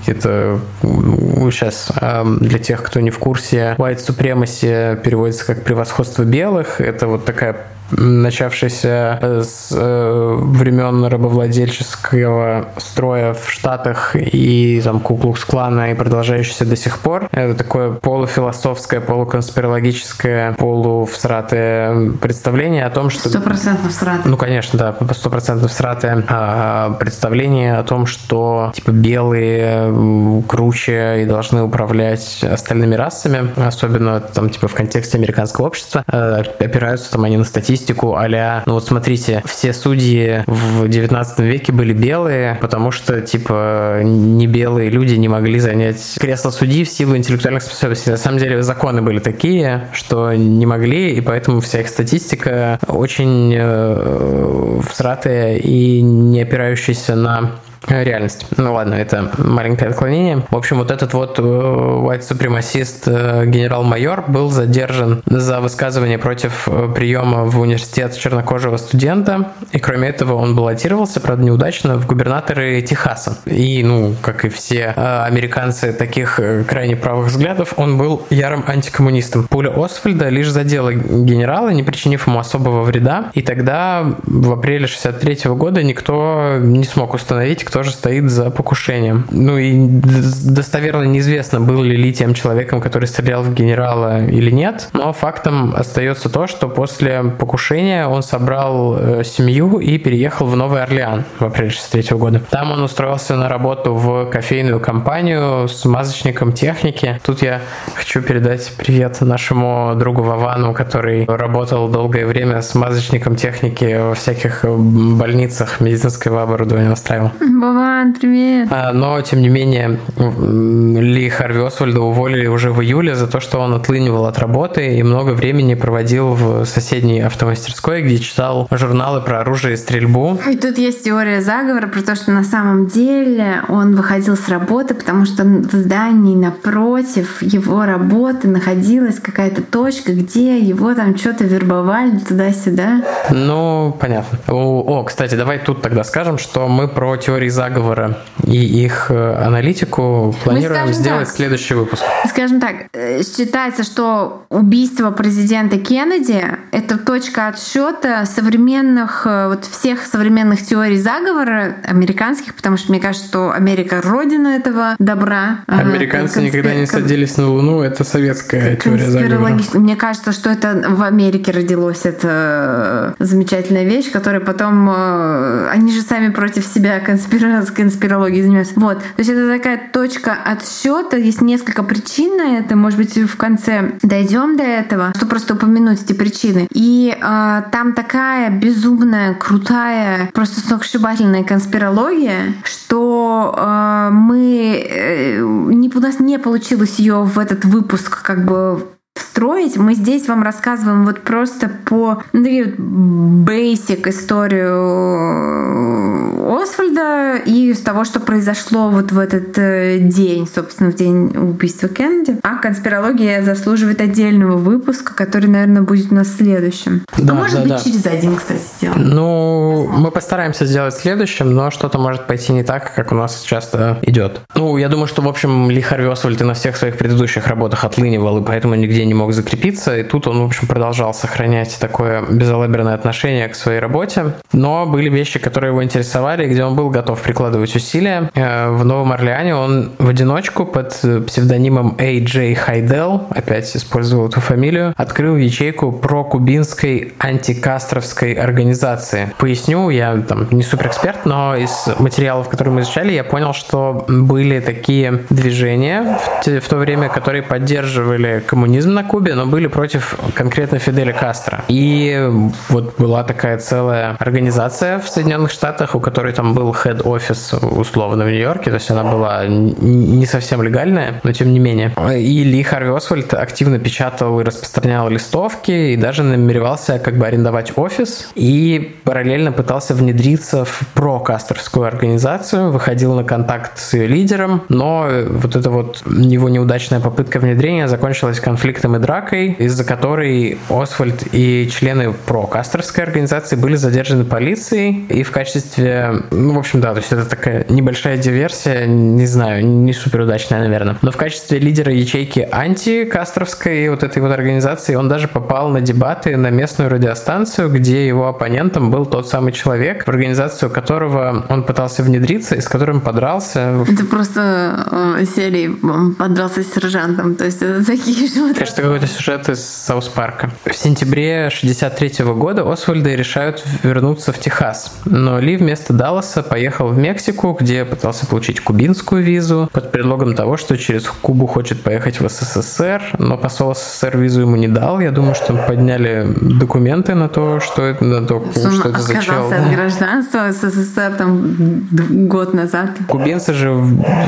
это сейчас для тех, кто не в курсе, white supremacy переводится как превосходство белых. Это вот такая начавшийся с э, времен рабовладельческого строя в Штатах и там Куклукс-клана и продолжающийся до сих пор. Это такое полуфилософское, полуконспирологическое, полувсратое представление о том, что... Стопроцентно всратое. Ну, конечно, да, стопроцентно всратое а, представление о том, что типа белые круче и должны управлять остальными расами, особенно там типа в контексте американского общества, э, опираются там они на статистику статистику а ну вот смотрите, все судьи в 19 веке были белые, потому что, типа, не белые люди не могли занять кресло судьи в силу интеллектуальных способностей. На самом деле законы были такие, что не могли, и поэтому вся их статистика очень э, всратая и не опирающаяся на реальность. Ну ладно, это маленькое отклонение. В общем, вот этот вот э, white supremacist э, генерал-майор был задержан за высказывание против э, приема в университет чернокожего студента. И кроме этого он баллотировался, правда, неудачно, в губернаторы Техаса. И, ну, как и все американцы таких крайне правых взглядов, он был ярым антикоммунистом. Пуля Освальда лишь задела генерала, не причинив ему особого вреда. И тогда, в апреле 63 года, никто не смог установить, кто же стоит за покушением. Ну и достоверно неизвестно, был ли Ли тем человеком, который стрелял в генерала или нет, но фактом остается то, что после покушения он собрал э, семью и переехал в Новый Орлеан в апреле 63 года. Там он устроился на работу в кофейную компанию с мазочником техники. Тут я хочу передать привет нашему другу Вовану, который работал долгое время с мазочником техники во всяких больницах медицинского оборудования настраивал. Баван, привет. А, но, тем не менее, Ли Харви Освальда уволили уже в июле за то, что он отлынивал от работы и много времени проводил в соседней автомастерской, где читал журналы про оружие и стрельбу. И тут есть теория заговора про то, что на самом деле он выходил с работы, потому что в здании напротив его работы находилась какая-то точка, где его там что-то вербовали туда-сюда. Ну, понятно. О, кстати, давай тут тогда скажем, что мы про теории теории заговора и их э, аналитику планируем сделать так, следующий выпуск. Скажем так, э, считается, что убийство президента Кеннеди — это точка отсчета современных, э, вот всех современных теорий заговора американских, потому что мне кажется, что Америка — родина этого добра. Американцы конспир... никогда не садились на Луну, это советская теория заговора. Мне кажется, что это в Америке родилась эта замечательная вещь, которая потом... Они же сами против себя конспира... конспирологией занимаюсь. Вот. То есть это такая точка отсчета. Есть несколько причин на это. Может быть, в конце дойдем до этого, чтобы просто упомянуть эти причины. И э, там такая безумная, крутая, просто сногсшибательная конспирология, что э, мы э, не, у нас не получилось ее в этот выпуск как бы строить. Мы здесь вам рассказываем вот просто по ну, такие вот basic историю Освальда и с того, что произошло вот в этот э, день, собственно, в день убийства Кеннеди. А конспирология заслуживает отдельного выпуска, который, наверное, будет у нас следующим. Да, а может да, быть, да. через один, кстати, сделаем. Ну, мы постараемся сделать следующим, но что-то может пойти не так, как у нас часто идет. Ну, я думаю, что, в общем, Ли Харви Освальд и на всех своих предыдущих работах отлынивал, и поэтому нигде не мог закрепиться, и тут он, в общем, продолжал сохранять такое безалаберное отношение к своей работе. Но были вещи, которые его интересовали, где он был готов прикладывать усилия. Э, в Новом Орлеане он в одиночку под псевдонимом A.J. Хайдел, опять использовал эту фамилию, открыл ячейку про-кубинской антикастровской организации. Поясню, я там не суперэксперт, но из материалов, которые мы изучали, я понял, что были такие движения в то время, которые поддерживали коммунизм на Кубе, но были против конкретно Фиделя Кастро. И вот была такая целая организация в Соединенных Штатах, у которой там был head-офис условно в Нью-Йорке, то есть она была не совсем легальная, но тем не менее. И Ли Харви Освальд активно печатал и распространял листовки, и даже намеревался как бы арендовать офис, и параллельно пытался внедриться в про-кастровскую организацию, выходил на контакт с ее лидером, но вот эта вот его неудачная попытка внедрения закончилась конфликтом и дракой, из-за которой Освальд и члены про-кастровской организации были задержаны полицией, и в качестве, ну, в общем, да, то есть это такая небольшая диверсия, не знаю, не супер удачная, наверное, но в качестве лидера ячейки антикастровской вот этой вот организации он даже попал на дебаты на местную радиостанцию, где его оппонентом был тот самый человек, в организацию которого он пытался внедриться и с которым подрался. Это просто э, серии подрался с сержантом, то есть это такие же... Кажется, какой-то сюжет из Саус Парка. В сентябре 63 года Освальды решают вернуться в Техас, но Ли вместо Далласа поехал в Мексику, где пытался получить кубинскую визу под предлогом того, что через Кубу хочет поехать в СССР, но посол СССР визу ему не дал. Я думаю, что подняли документы на то, что это, на то, что, что это за чел. от гражданства СССР там год назад. Кубинцы же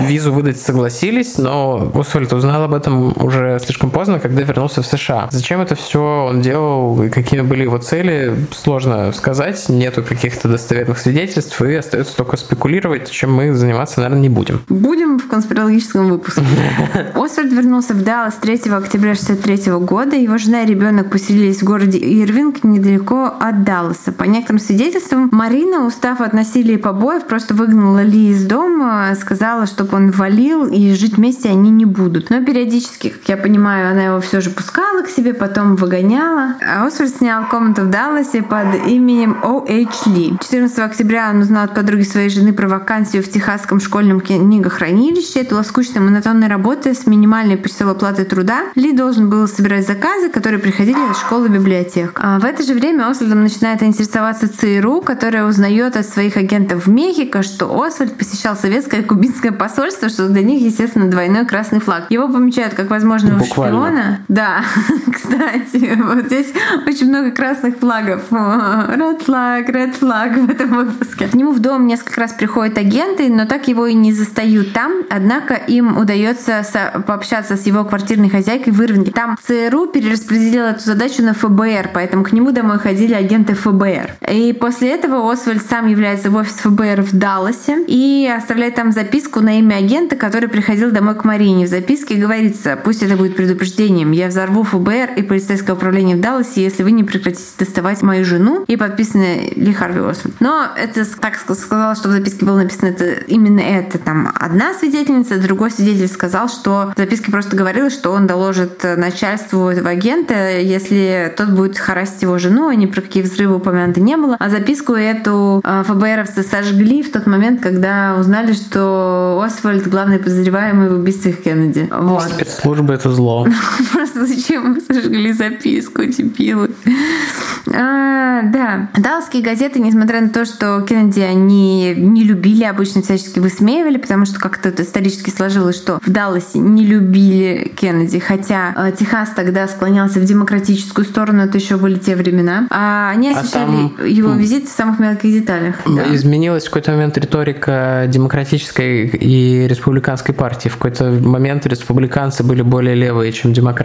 визу выдать согласились, но Освальд узнал об этом уже слишком поздно, когда вернулся в США. Зачем это все он делал и какими были его цели, сложно сказать. Нету каких-то достоверных свидетельств, и остается только спекулировать, чем мы заниматься, наверное, не будем. Будем в конспирологическом выпуске. Освальд вернулся в Даллас 3 октября 1963 года. Его жена и ребенок поселились в городе Ирвинг недалеко от Далласа. По некоторым свидетельствам, Марина, устав от насилия и побоев, просто выгнала Ли из дома, сказала, чтобы он валил, и жить вместе они не будут. Но периодически, как я понимаю, она его все же пускала к себе, потом выгоняла. А Освальд снял комнату в Далласе под именем О.H. Ли. 14 октября он узнал от подруги своей жены про вакансию в Техасском школьном книгохранилище. Это была скучная монотонная работа с минимальной почасовой платой труда. Ли должен был собирать заказы, которые приходили из школы библиотек. А в это же время Освальдом начинает интересоваться ЦРУ, которая узнает от своих агентов в Мехико, что Освальд посещал советское и кубинское посольство, что для них, естественно, двойной красный флаг. Его помечают как возможного Буквально. шпиона. Да, кстати, вот здесь очень много красных флагов. Red flag, red flag в этом выпуске. К нему в дом несколько раз приходят агенты, но так его и не застают там. Однако им удается пообщаться с его квартирной хозяйкой в Ирвинге. Там ЦРУ перераспределил эту задачу на ФБР, поэтому к нему домой ходили агенты ФБР. И после этого Освальд сам является в офис ФБР в Далласе и оставляет там записку на имя агента, который приходил домой к Марине. В записке говорится, пусть это будет предупреждением, я взорву ФБР и полицейское управление в Далласе, если вы не прекратите доставать мою жену. И подписано Ли Харви Освальд. Но это так сказала, что в записке было написано это именно это. Там одна свидетельница, другой свидетель сказал, что в записке просто говорилось, что он доложит начальству этого агента, если тот будет харасить его жену, а ни про какие взрывы упомянуты не было. А записку эту э, ФБРовцы сожгли в тот момент, когда узнали, что Освальд главный подозреваемый в убийстве Кеннеди. Вот. Спецслужбы — это зло. Просто зачем мы сожгли записку, дебилы? А, да. Далласские газеты, несмотря на то, что Кеннеди они не любили, обычно всячески высмеивали, потому что как-то это исторически сложилось, что в Далласе не любили Кеннеди, хотя э, Техас тогда склонялся в демократическую сторону, это еще были те времена. А они освещали а там... его визит в самых мелких деталях. Да. Изменилась в какой-то момент риторика демократической и республиканской партии. В какой-то момент республиканцы были более левые, чем демократы.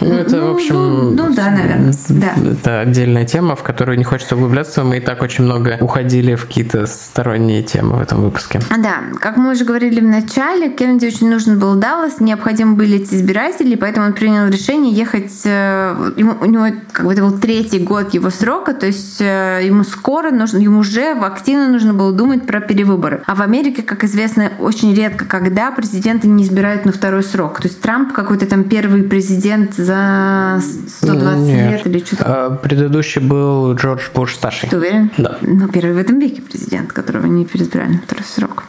Ну, это, ну, в общем... Ну, ну да, наверное, да. Это отдельная тема, в которую не хочется углубляться, мы и так очень много уходили в какие-то сторонние темы в этом выпуске. Да, как мы уже говорили в начале, Кеннеди очень нужен был Даллас, необходимы были эти избиратели, поэтому он принял решение ехать... Э, ему, у него как бы это был третий год его срока, то есть э, ему скоро нужно, ему уже активно нужно было думать про перевыборы. А в Америке, как известно, очень редко, когда президенты не избирают на второй срок. То есть Трамп какой-то там первый президент за 120 Нет. лет или что-то. А, предыдущий был Джордж Буш старший. Ты уверен? Да. Ну, первый в этом веке президент, которого не переизбирали на второй срок.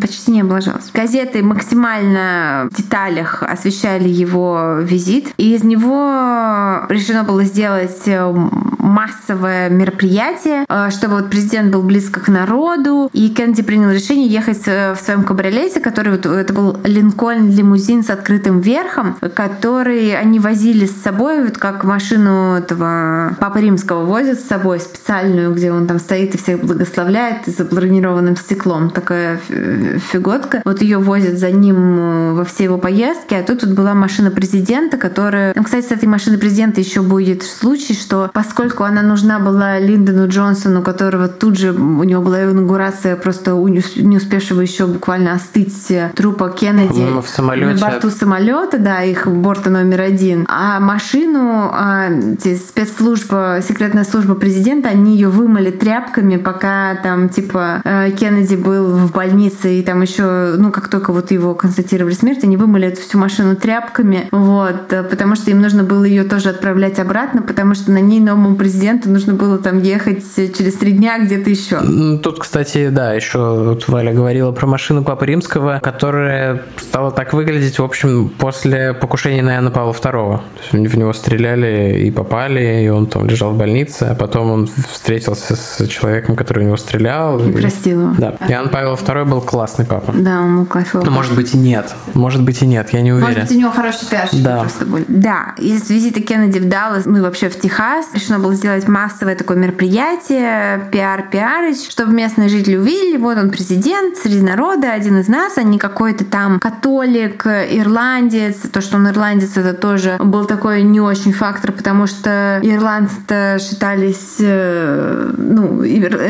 Почти не облажался. Газеты максимально в деталях освещали его визит, и из него решено было сделать э, массовое мероприятие, э, чтобы вот президент был близко к народу, и Кеннеди принял решение ехать э, в своем кабриолете, который вот, это был Линкольн лимузин с открытым верхом, который они возили с собой, вот как машину этого Папы Римского возят с собой специальную, где он там стоит и всех благословляет, и заблокированным стеклом такая фиготка. Вот ее возят за ним э, во все его поездки, а тут вот была машина президента, которая... Там, кстати, с этой машиной президента еще будет случай, что поскольку она нужна была Линдону Джонсону, которого тут же у него была инаугурация просто не успевшего еще буквально остыть трупа Кеннеди в самолете. на борту самолета, да, их борта номер один. А машину а, спецслужба, секретная служба президента, они ее вымыли тряпками, пока там типа э, Кеннеди был в больнице и там еще, ну как только вот его констатировали смерть, они вымыли эту всю машину тряпками, вот, э, потому что им нужно было ее тоже отправлять обратно, потому что на ней новому президенту нужно было там ехать через три дня где-то еще. Тут, кстати, да, еще Валя говорила про машину Папы Римского, которая стала так выглядеть, в общем, после покушения на Иоанна Павла II. В него стреляли и попали, и он там лежал в больнице, а потом он встретился с человеком, который в него стрелял. И простил его. Да. Иоанн Павел II был классный папа. Да, он был классный. Ну, может быть и нет. Может быть и нет, я не уверен. Может быть, у него хороший пиар да. просто были. Да, из визита Кеннеди в Даллас, ну и вообще в Техас, решено было сделать массовое такое мероприятие, пиар-пиарыч, чтобы местные жители увидели, вот он президент среди народа, один из нас, а не какой-то там католик, ирландец. То, что он ирландец, это тоже был такой не очень фактор, потому что ирландцы считались, э, ну,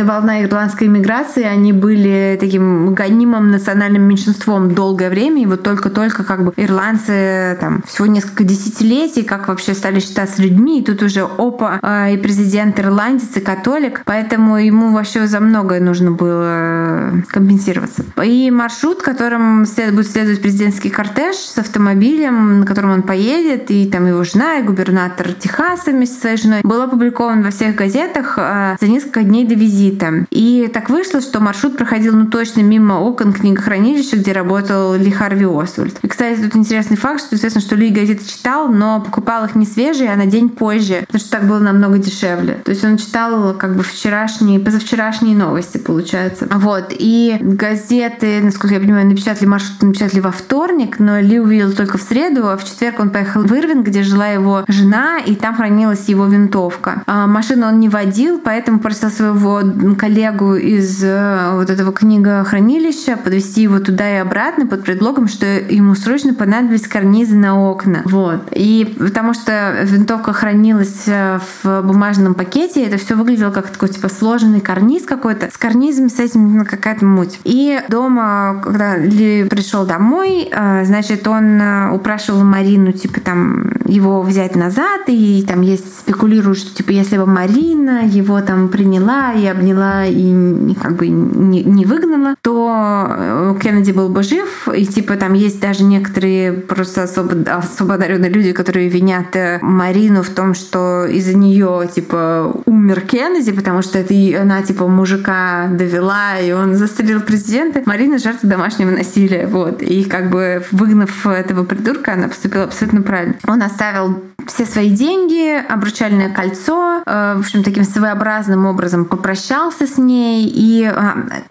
волна ирландской иммиграции, они были таким гонимым национальным меньшинством долгое время, и вот только-только как бы ирландцы там всего несколько десятилетий, как вообще стали считаться людьми, и тут уже опа, э, и президент ирландец, и католик, поэтому ему вообще за многое нужно было компенсироваться. И маршрут, которым след, будет следовать президентский кортеж с автомобилем, на котором он поедет, и там его жена, и губернатор Техаса вместе со своей женой, был опубликован во всех газетах э, за несколько дней до визита. И так вышло, что маршрут проходил ну точно мимо окон книгохранилища, где работал Ли Харви Освальд. И, кстати, тут интересный факт, что известно, что Ли газеты читал, но покупал их не свежие, а на день позже, потому что так было намного дешевле. То есть он читал как бы вчерашние, позавчерашние новости, получается. Вот. И газеты, насколько я понимаю, напечатали маршрут, напечатали во вторник, но Ли увидел только в среду, а в четверг он поехал в Ирвин, где жила его жена, и там хранилась его винтовка. А машину он не водил, поэтому просил своего коллегу из э, вот этого книгохранилища подвести его туда и обратно под предлогом, что ему срочно понадобились карнизы на окна. Вот. И потому что винтовка хранилась э, в бумажном пакете, это все выглядело как такой типа сложенный карниз какой-то. С карнизом с этим какая-то муть. И дома, когда Ли пришел домой, э, значит, он упрашивал Марину, типа, там, его взять назад, и там есть спекулируют, что, типа, если бы Марина его там приняла и обняла и как бы не, не выгнала, то э, Кеннеди был бы жив, и, типа, там есть даже некоторые просто особо, особо одаренные люди, которые винят э, Марину в том, что из-за нее, типа, умер Кеннеди, потому что это она, типа, мужика довела, и он застрелил президента. Марина жертва домашнего насилия, вот. И как бы выгнав этого придурка, она поступила абсолютно правильно. Он оставил все свои деньги, обручальное кольцо, э, в общем, таким своеобразным образом попрощался с ней. И э,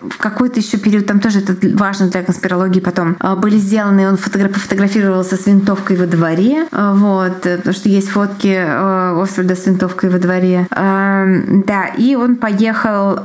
в какой-то еще период, там тоже это важно для конспирологии потом, э, были сделаны, он фотографировался с винтовкой во дворе, вот, потому что есть фотки Освальда с винтовкой во дворе. Да, и он поехал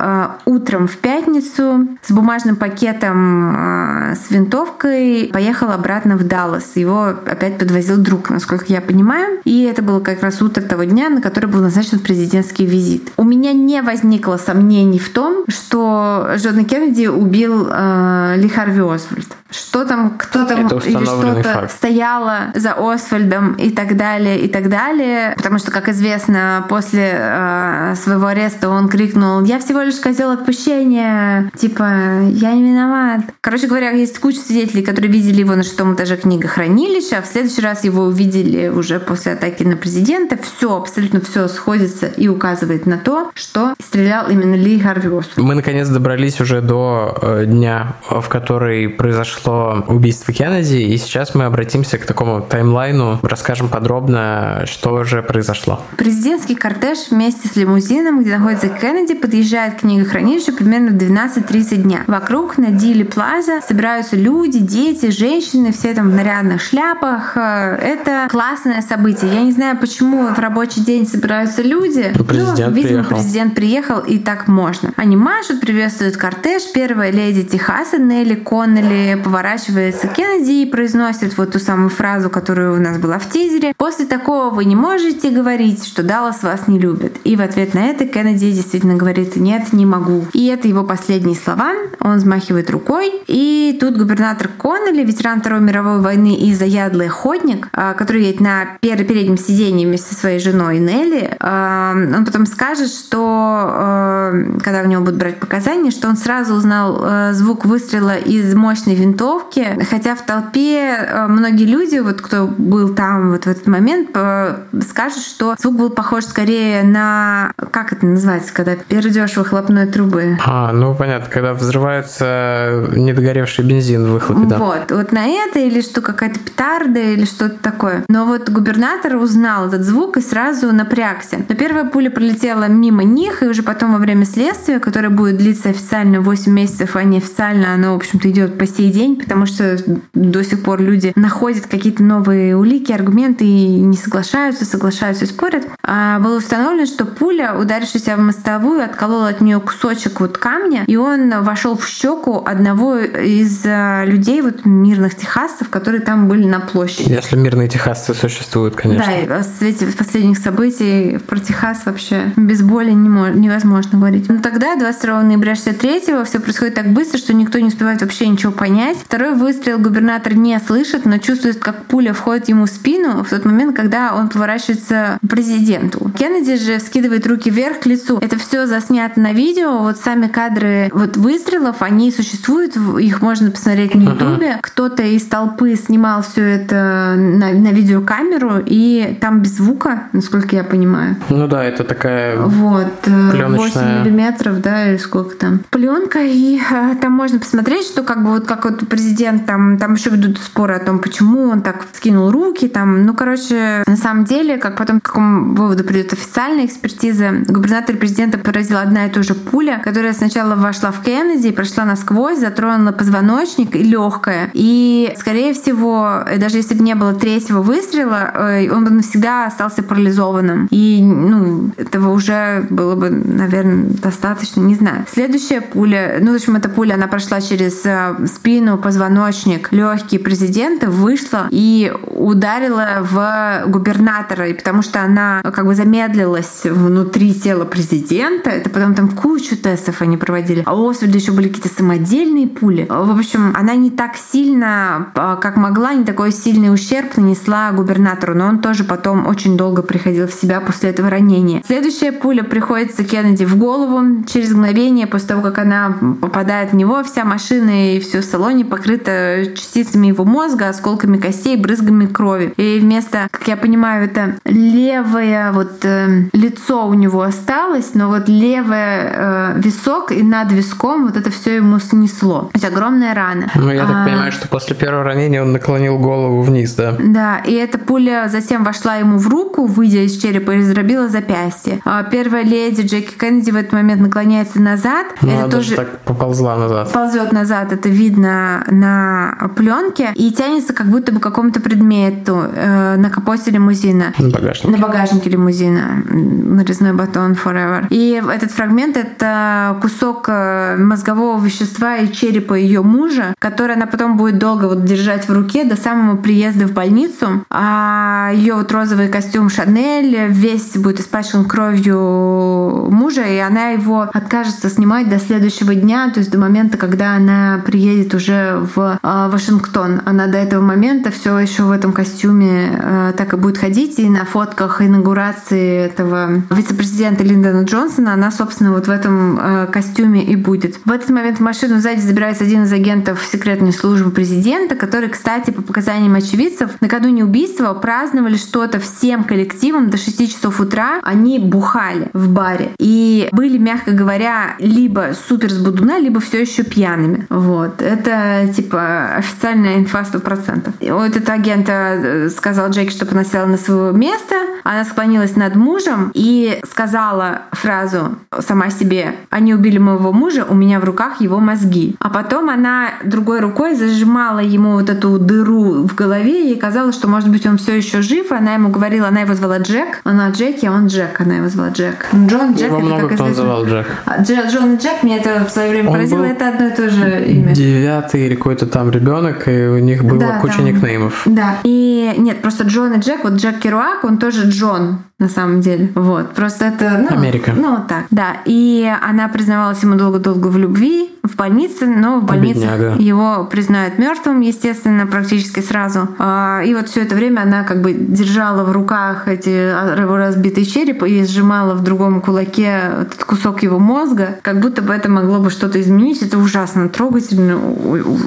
утром в пятницу с бумажным пакетом с винтовкой, поехал обратно в Даллас. Его опять подвозил друг, насколько я понимаю. И это было как раз утро того дня, на который был назначен президентский визит. У меня не возникло сомнений в том, что Джон Кеннеди убил э, Ли Харви Освальд. Что там, кто там или что-то стояло за Освальдом и так далее, и так далее. Потому что, как известно, после э, своего ареста он крикнул «Я всего лишь козел отпущения!» Типа «Я не виноват!» Короче говоря, есть куча свидетелей, которые видели его на шестом этаже книгохранилища, а в следующий раз его увидели уже после атаки на президента. Все, абсолютно все сходится и указывает на то, что стрелял именно Ли Харви Освальд. Мы наконец добрались уже до э, дня, в который произошло убийство Кеннеди, и сейчас мы обратимся к такому таймлайну, расскажем подробно, что же произошло. Президентский кортеж вместе с лимузином, где находится Кеннеди, подъезжает к книгохранилищу примерно в 12.30 дня. Вокруг на Дили Плаза собираются люди, дети, женщины, все там в нарядных шляпах. Это классное событие. Я не знаю, почему в рабочий день собираются люди. Ну, президент ну, видимо, приехал. президент приехал, и так можно. Они машут, приветствуют кортеж. Первая леди Техаса Нелли Коннелли поворачивается к Кеннеди и произносит вот ту самую фразу, которая у нас была в тизере. После такого вы не можете говорить, что Даллас вас не любит. И в ответ на это Кеннеди действительно говорит «нет, не могу». И это его последние слова. Он взмахивает рукой. И тут губернатор Коннелли, ветеран Второй мировой войны и заядлый охотник, а, который едет на переднем сиденье вместе со своей женой Нелли, а, он потом скажет, что а, когда в него будут брать показания, что он сразу узнал звук выстрела из мощной винтовки, хотя в толпе многие люди, вот кто был там вот в этот момент, скажут, что звук был похож скорее на, как это называется, когда пердешь выхлопной трубы. А, ну понятно, когда взрывается недогоревший бензин в выхлопе, да. Вот, вот на это или что какая-то петарда или что-то такое. Но вот губернатор узнал этот звук и сразу напрягся. Но первая пуля пролетела мимо них, и уже потом во время следствия, которое будет длиться официально 8 месяцев, а неофициально оно, в общем-то, идет по сей день, потому что до сих пор люди находят какие-то новые улики, аргументы и не соглашаются, соглашаются и спорят. А было установлено, что пуля, ударившись в мостовую, отколола от нее кусочек вот камня, и он вошел в щеку одного из а, людей, вот мирных техасцев, которые там были на площади. Если мирные техасцы существуют, конечно. Да, и в свете последних событий про Техас вообще без боли не мож- невозможно говорить. Но тогда, 22 ноября 63-го, все происходит так быстро, что никто не успевает вообще ничего понять. Второй выстрел губернатор не слышит, но чувствует, как пуля входит ему в спину в тот момент, когда он поворачивается к президенту. Кеннеди же скидывает руки вверх к лицу. Это все заснято на видео. Вот сами кадры вот выстрелов, они существуют, их можно посмотреть на ютубе. Кто-то из толпы снимал все это на, на видеокамеру, и там без звука, насколько я понимаю. Ну да, это такая вот, пленочная... 8 миллиметров, да, или сколько там. Пленка, и а, там можно посмотреть, что как бы вот как вот президент там, там еще ведут споры о том, почему он так скинул руки, там, ну, короче, на самом деле, как потом к какому выводу придет официальная экспертиза, губернатор президента поразила одна и та же пуля, которая сначала вошла в Кеннеди, прошла насквозь, затронула позвоночник и легкая. И, скорее всего, даже если бы не было третьего выстрела, э, он бы навсегда остался парализованным. И, ну, этого уже было бы, наверное, достаточно, не знаю. Следующая пуля, ну, в общем, эта пуля, она прошла через э, спину, позвоночник, легкие президента, вышла и ударила в губернатора, и потому что она как бы замедлилась внутри тела президента, это потом там кучу тестов они проводили. А у Освальда еще были какие-то самодельные пули. В общем, она не так сильно, как могла, не такой сильный ущерб нанесла губернатору, но он тоже потом очень долго приходил в себя после этого ранения. Следующая пуля приходится Кеннеди в голову. Через мгновение после того, как она попадает в него, вся машина и все в салоне покрыто частицами его мозга, осколками костей, брызгами крови. И вместо, как я понимаю, это левое вот э, лицо у него осталось, но вот левое э, висок и над виском вот это все ему снесло. То есть огромная рана. Ну, я так а, понимаю, что после первого ранения он наклонил голову вниз, да? Да, и эта пуля затем вошла ему в руку, выйдя из черепа и раздробила запястье. А первая леди Джеки Кеннеди в этот момент наклоняется назад. Ну, это она тоже так поползла назад. ползет назад, это видно на пленке и тянется как будто бы к какому-то предмету э, на капоте лимузина. На багажнике. На багажнике лимузина. Нарезной батон Forever. И этот фрагмент — это кусок э, мозгового вещества и черепа ее мужа, который она потом будет долго вот держать в руке до самого приезда в больницу. А ее вот розовый костюм Шанель весь будет испачкан кровью мужа, и она его откажется снимать до следующего дня, то есть до момента, когда она приедет уже в э, Вашингтон. Она до этого момента все еще в этом костюме э, так и будет ходить, и на фотках инаугурации этого вице-президента Линдона Джонсона она, собственно, вот в этом э, костюме и будет. В этот момент в машину сзади забирается один из агентов секретной службы президента, который, кстати, по показаниям очевидцев, накануне убийства праздновали что-то всем коллективом до 6 часов утра. Они бухали в баре и были, мягко говоря, либо супер с либо все еще пьяными. Вот. Это типа официальная инфа 100%. И вот этот агент э, сказал Джеки, чтобы она села на свое место. Она склонилась над мужем и сказала фразу сама себе «Они убили моего мужа, у меня в руках его мозги». А потом она другой рукой зажимала ему вот эту дыру в голове, и казалось, что, может быть, он все еще жив. Она ему говорила, она его звала Джек. Она Джеки, а он Джек. Она его звала Джек. Джон, Джек, Его это много как кто известно. называл Джек. А, Дж- Джон Джек, меня это в свое время Он поразило, это одно и то же имя. Девятый или какой-то там ребенок, и у них была Да, куча там- никнеймов. Да. И нет, просто Джон и Джек, вот Джек Керуак, он тоже Джон на самом деле. Вот. Просто это... Ну, Америка. Ну, так. Да. И она признавалась ему долго-долго в любви в больнице, но в больнице Бедняга. его признают мертвым, естественно, практически сразу. А, И вот все это время она как бы держала в руках эти а, его разбитый череп и сжимала в другом кулаке этот кусок его мозга, как будто бы это могло бы что-то изменить. Это ужасно трогательно,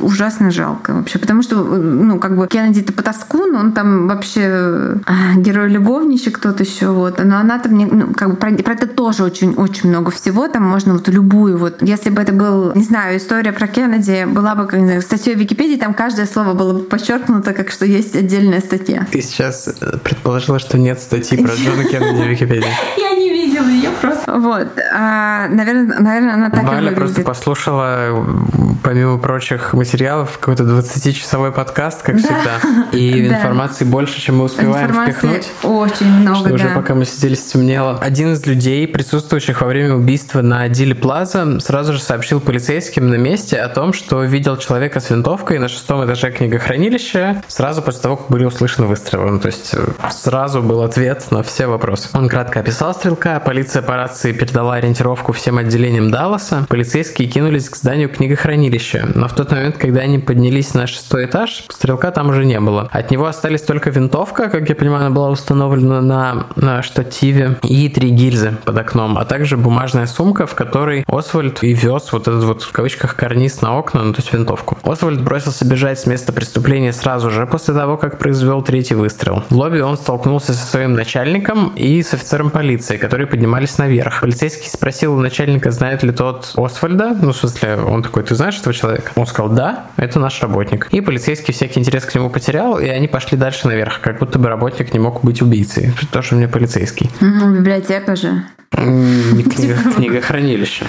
ужасно жалко вообще. Потому что, ну, как бы Кеннеди-то потаскун, он там вообще а, герой-любовничек тот еще, вот. Но она там, не- ну, как бы про, про это тоже очень-очень много всего. Там можно вот любую вот, если бы это был, не знаю, история про Кеннеди, была бы, как, не знаю, статья в Википедии, там каждое слово было бы подчеркнуто, как что есть отдельная статья. Ты сейчас э, предположила, что нет статьи про Джона Кеннеди в Википедии. Я не видела ее просто. Вот. А, наверное, наверное, она так и Валя просто выглядит. послушала, м, помимо прочих материалов, какой-то 20-часовой подкаст, как всегда. И Да. информации больше, чем мы успеваем Информации впихнуть. очень много, Что уже да. пока мы сидели, стемнело. Один из людей, присутствующих во время убийства на Диле Плаза, сразу же сообщил полицейским на месте о том, что видел человека с винтовкой на шестом этаже книгохранилища сразу после того, как были услышаны выстрелы. Ну, То есть э, сразу был ответ на все вопросы. Он кратко описал стрелка, полиция по рации передала ориентировку всем отделениям Далласа. Полицейские кинулись к зданию книгохранилища, но в тот момент, когда они поднялись на шестой этаж, стрелка там уже не было. От него остались только винтовка, как я понимаю, она была установлена на, на штативе, и три гильзы под окном, а также бумажная сумка, в которой Освальд и вез вот этот вот в кавычках карниз на окна, ну то есть винтовку. Освальд бросился бежать с места преступления сразу же после того, как произвел третий выстрел. В лобби он столкнулся со своим начальником и с офицером полиции, которые поднимались наверх. Полицейский спросил у начальника, знает ли тот Освальда, ну в смысле, он такой, ты знаешь этого человека? Он сказал, да, это наш работник. И полицейский всякий интерес к нему потерял, и они пошли дальше наверх, как будто бы работник не мог быть убийцей. Тоже мне полицейский. Мгм, библиотека же. Не книга- Книгохранилище.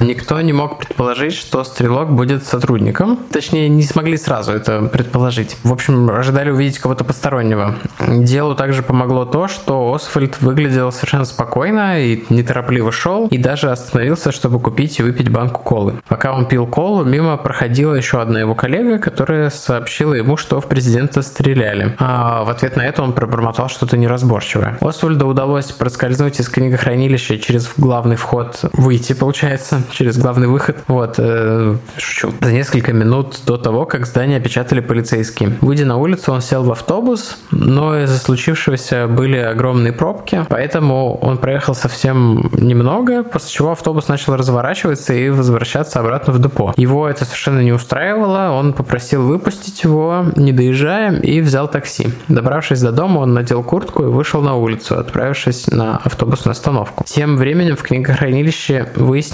Никто не мог предположить, что стрелок будет сотрудником. Точнее, не смогли сразу это предположить. В общем, ожидали увидеть кого-то постороннего. Делу также помогло то, что Освальд выглядел совершенно спокойно и неторопливо шел, и даже остановился, чтобы купить и выпить банку колы. Пока он пил колу, мимо проходила еще одна его коллега, которая сообщила ему, что в президента стреляли. А в ответ на это он пробормотал что-то неразборчивое. Освальду удалось проскользнуть из книгохранилища через главный вход, выйти, получается, через главный выход. Вот, э, шучу. За несколько минут до того, как здание опечатали полицейские. Выйдя на улицу, он сел в автобус, но из-за случившегося были огромные пробки, поэтому он проехал совсем немного, после чего автобус начал разворачиваться и возвращаться обратно в депо. Его это совершенно не устраивало, он попросил выпустить его, не доезжая, и взял такси. Добравшись до дома, он надел куртку и вышел на улицу, отправившись на автобусную остановку. Тем временем в книгохранилище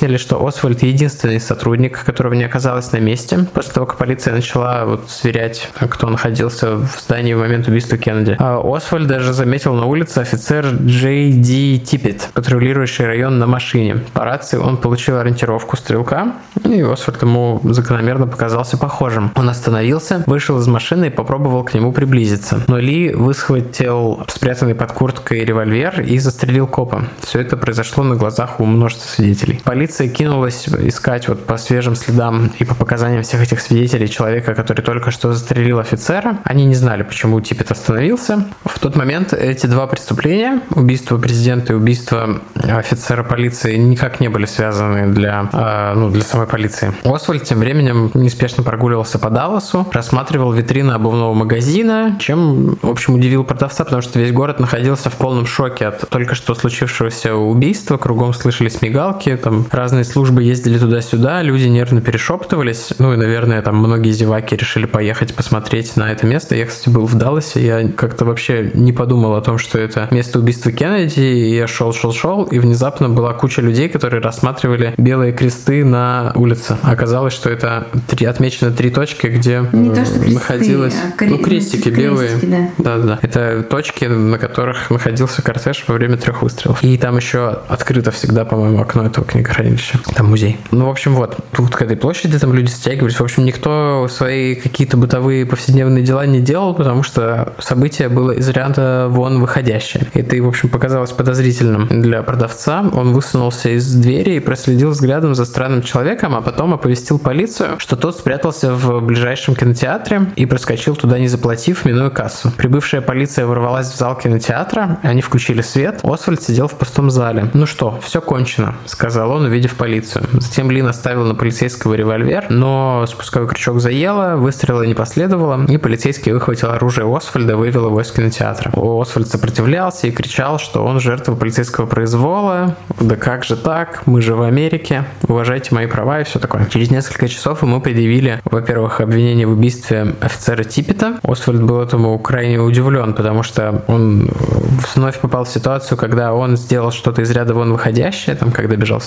выяснили что Освальд единственный сотрудник, которого не оказалось на месте, после того, как полиция начала вот сверять, кто находился в здании в момент убийства Кеннеди. А Освальд даже заметил на улице офицер Джей Ди Типпет, патрулирующий район на машине. По рации он получил ориентировку стрелка, и Освальд ему закономерно показался похожим. Он остановился, вышел из машины и попробовал к нему приблизиться. Но Ли высхватил спрятанный под курткой револьвер и застрелил копа. Все это произошло на глазах у множества свидетелей. Полиция кинулась искать вот по свежим следам и по показаниям всех этих свидетелей человека, который только что застрелил офицера. Они не знали, почему Типпет остановился. В тот момент эти два преступления, убийство президента и убийство офицера полиции, никак не были связаны для, э, ну, для самой полиции. Освальд тем временем неспешно прогуливался по Далласу, рассматривал витрины обувного магазина, чем, в общем, удивил продавца, потому что весь город находился в полном шоке от только что случившегося убийства. Кругом слышались мигалки, там разные службы ездили туда-сюда, люди нервно перешептывались. Ну и, наверное, там многие зеваки решили поехать посмотреть на это место. Я, кстати, был в Далласе, я как-то вообще не подумал о том, что это место убийства Кеннеди, и я шел, шел, шел, и внезапно была куча людей, которые рассматривали белые кресты на улице. Оказалось, что это три, отмечено три точки, где Не то, что кресты, находилось... а кре- Ну, крестики крестики, белые. да. Да, да. Это точки, на которых находился кортеж во время трех выстрелов. И там еще открыто всегда, по-моему, окно этого книгохранилища. Там музей. Ну, в общем, вот. Тут к этой площади там люди стягивались. В общем, никто свои какие-то бытовые повседневные дела не делал, потому что событие было из ряда вон выходящее. Это, в общем, показалось подозрительным для продавца. Он высунулся из двери и проследил взглядом за странным человеком, а потом оповестил полицию, что тот спрятался в ближайшем кинотеатре и проскочил туда, не заплатив, минуя кассу. Прибывшая полиция ворвалась в зал кинотеатра, они включили свет. Освальд сидел в пустом зале. «Ну что, все кончено», — сказал он, увидев полицию. Затем Ли наставил на полицейского револьвер, но спусковой крючок заело, выстрела не последовало, и полицейский выхватил оружие Освальда, вывел его из кинотеатра. Освальд сопротивлялся и кричал, что он жертва полицейского произвола. Да как же так? Мы же в Америке. Уважайте мои права и все такое. Через несколько часов ему предъявили, во-первых, обвинение в убийстве офицера Типпета. Освальд был этому крайне удивлен, потому что он вновь попал в ситуацию, когда он сделал что-то из ряда вон выходящее, там, когда бежал в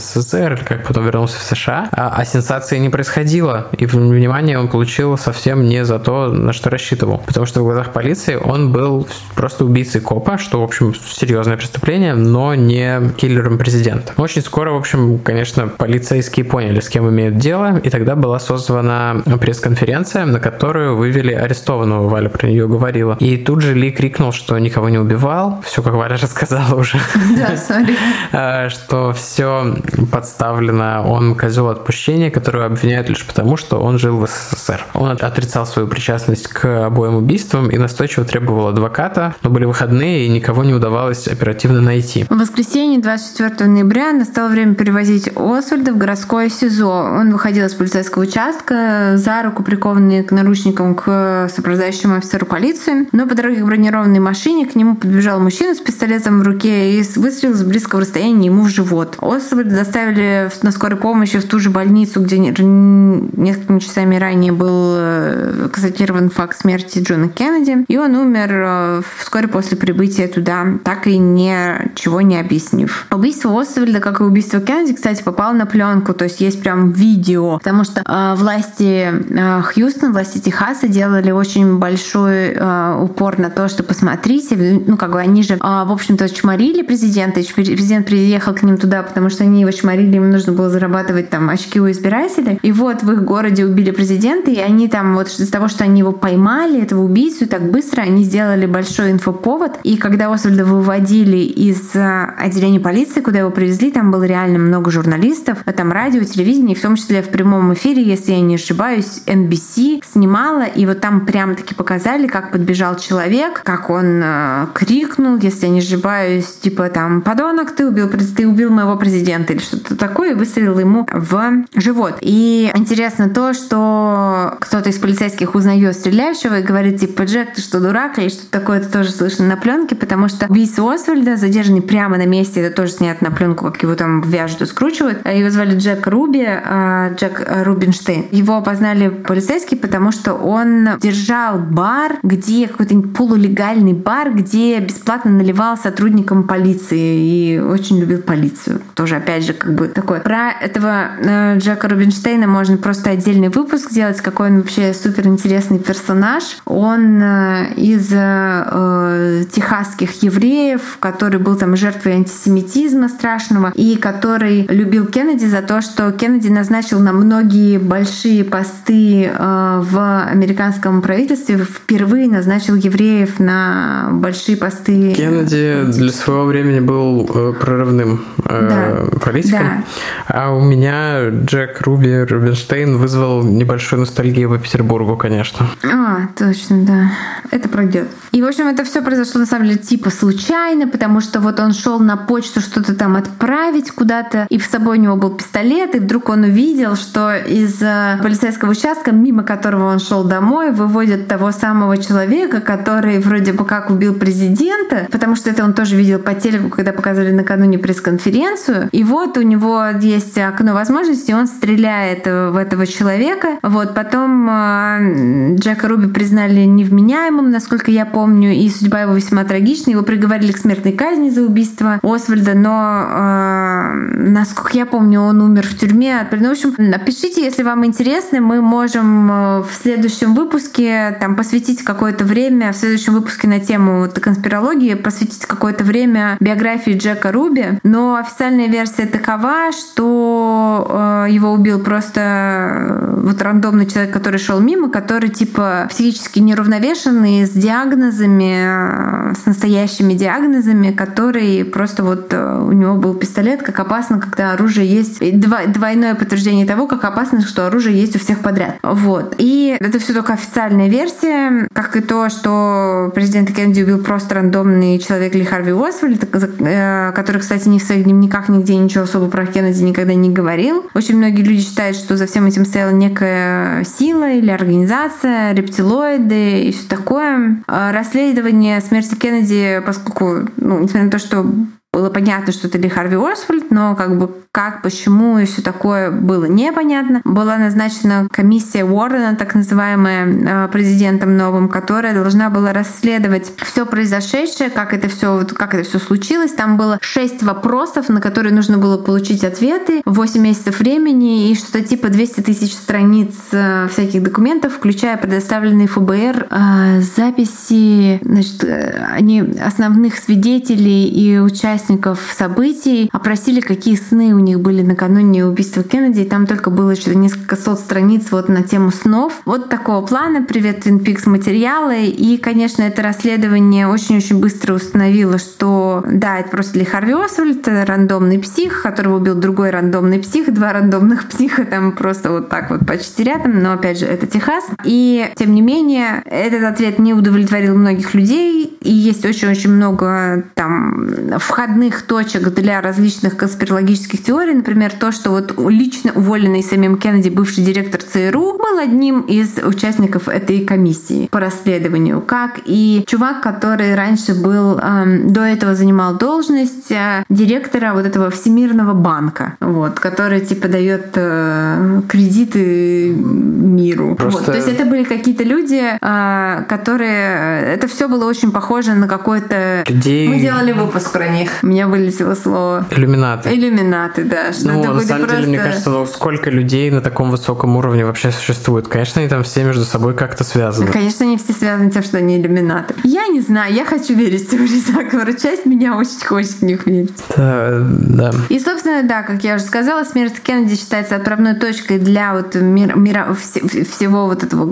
СССР, или как потом вернулся в США, а, а сенсации не происходило. И внимание он получил совсем не за то, на что рассчитывал. Потому что в глазах полиции он был просто убийцей копа, что, в общем, серьезное преступление, но не киллером президента. Очень скоро, в общем, конечно, полицейские поняли, с кем имеют дело, и тогда была созвана пресс-конференция, на которую вывели арестованного, Валя про нее говорила. И тут же Ли крикнул, что никого не убивал, все, как Валя рассказала уже. Да, сори. А, что все подставлено, он козел отпущения, которого обвиняют лишь потому, что он жил в СССР. Он отрицал свою причастность к обоим убийствам и настойчиво требовал адвоката, но были выходные и никого не удавалось оперативно найти. В воскресенье 24 ноября настало время перевозить Освальда в городское СИЗО. Он выходил из полицейского участка за руку прикованный к наручникам к сопровождающему офицеру полиции. Но по дороге к бронированной машине к нему подбежал мужчина с пистолетом в руке и выстрелил с близкого расстояния ему в живот. Освальда доставили на скорой помощи в ту же больницу, где несколькими часами ранее был э, констатирован факт смерти Джона Кеннеди. И он умер э, вскоре после прибытия туда, так и ничего не объяснив. Убийство Освальда, как и убийство Кеннеди, кстати, попало на пленку, то есть есть прям видео, потому что э, власти э, Хьюстона, власти Техаса делали очень большой э, упор на то, что посмотрите, ну как бы они же, э, в общем-то, чморили президента, и президент приехал к ним туда, потому что они его чморили, им нужно было зарабатывать там очки у избирателей. И вот в их городе убили президента, и они там вот из-за того, что они его поймали, этого убийцу, так быстро они сделали большой инфоповод. И когда Освальда выводили из отделения полиции, куда его привезли, там было реально много журналистов, там радио, телевидение, в том числе в прямом эфире, если я не ошибаюсь, NBC снимала, и вот там прям таки показали, как подбежал человек, как он э, крикнул, если я не ошибаюсь, типа там «Подонок, ты убил, ты убил моего президента» или что-то такое, и выстрелил ему в живот. И интересно то, что кто-то из полицейских узнает стреляющего и говорит типа «Джек, ты что, дурак?» или что-то такое, это тоже слышно на пленке, потому что убийца Освальда, задержанный прямо на месте, это тоже снято на пленку, как его там вяжут и скручивают. Его звали Джек Руби, а, Джек Рубинштейн. Его опознали полицейские, потому что он держал бар, где какой-то полулегальный бар, где бесплатно наливал сотрудникам полиции и очень любил полицию. Тоже, опять же, же, как бы такое. Про этого э, Джека Рубинштейна можно просто отдельный выпуск сделать, какой он вообще супер интересный персонаж. Он э, из э, техасских евреев, который был там жертвой антисемитизма страшного и который любил Кеннеди за то, что Кеннеди назначил на многие большие посты э, в американском правительстве, впервые назначил евреев на большие посты. Кеннеди для своего времени был э, прорывным э, да. Политиком. Да. А у меня Джек Руби Рубинштейн вызвал небольшую ностальгию по Петербургу, конечно. А, точно, да. Это пройдет. И, в общем, это все произошло на самом деле типа случайно, потому что вот он шел на почту что-то там отправить куда-то, и с собой у него был пистолет, и вдруг он увидел, что из э, полицейского участка, мимо которого он шел домой, выводят того самого человека, который вроде бы как убил президента, потому что это он тоже видел по телеку, когда показывали накануне пресс-конференцию. И вот у него есть окно возможностей, он стреляет в этого человека. Вот потом э, Джека Руби признали невменяемым, насколько я помню, и судьба его весьма трагична. Его приговорили к смертной казни за убийство Освальда, но, э, насколько я помню, он умер в тюрьме. Ну, в общем, напишите, если вам интересно, мы можем э, в следующем выпуске там посвятить какое-то время, в следующем выпуске на тему вот, конспирологии, посвятить какое-то время биографии Джека Руби. Но официальная версия такова, что э, его убил просто э, вот рандомный человек, который шел мимо, который типа психически неравновешенный, с диагнозами, э, с настоящими диагнозами, который просто вот э, у него был пистолет, как опасно, когда оружие есть. Двойное подтверждение того, как опасно, что оружие есть у всех подряд. Вот. И это все только официальная версия, как и то, что президент Кеннеди убил просто рандомный человек Ли Харви Освальд, который, кстати, ни в своих дневниках нигде ничего особо про Кеннеди никогда не говорил. Очень многие люди считают, что за всем этим стояла некая сила или организация, рептилоиды и все такое. А расследование смерти Кеннеди, поскольку, ну, несмотря на то, что было понятно, что это Ли Харви Освальд, но как бы как, почему и все такое было непонятно. Была назначена комиссия Уоррена, так называемая э, президентом новым, которая должна была расследовать все произошедшее, как это все, как это все случилось. Там было шесть вопросов, на которые нужно было получить ответы, 8 месяцев времени и что-то типа 200 тысяч страниц э, всяких документов, включая предоставленные ФБР э, записи значит, они основных свидетелей и участников событий, опросили, какие сны у них были накануне убийства Кеннеди, и там только было еще несколько сот страниц вот на тему снов. Вот такого плана «Привет, Твин Пикс» материалы. И, конечно, это расследование очень-очень быстро установило, что да, это просто Ли Харви Освальд, рандомный псих, которого убил другой рандомный псих, два рандомных психа там просто вот так вот почти рядом, но опять же, это Техас. И, тем не менее, этот ответ не удовлетворил многих людей, и есть очень-очень много там входных точек для различных конспирологических например, то, что вот лично уволенный самим Кеннеди бывший директор ЦРУ был одним из участников этой комиссии по расследованию, как и чувак, который раньше был, эм, до этого занимал должность э, директора вот этого Всемирного банка, вот, который типа дает э, кредиты миру. Просто... Вот. То есть это были какие-то люди, э, которые... Это все было очень похоже на какой-то... Людей... Мы делали выпуск про них. У меня вылетело слово. Иллюминаты. Иллюминаты, да. Что ну, на самом просто... деле, мне кажется, ну сколько людей на таком высоком уровне вообще существует? Конечно, они там все между собой как-то связаны. Конечно, они все связаны тем, что они иллюминаты. Я не знаю, я хочу верить в теории заговора. Часть меня очень хочет в них верить. Да, да. И, собственно, да, как я уже сказала, смерть Кеннеди считается отправной точкой для вот мира, мира всего вот этого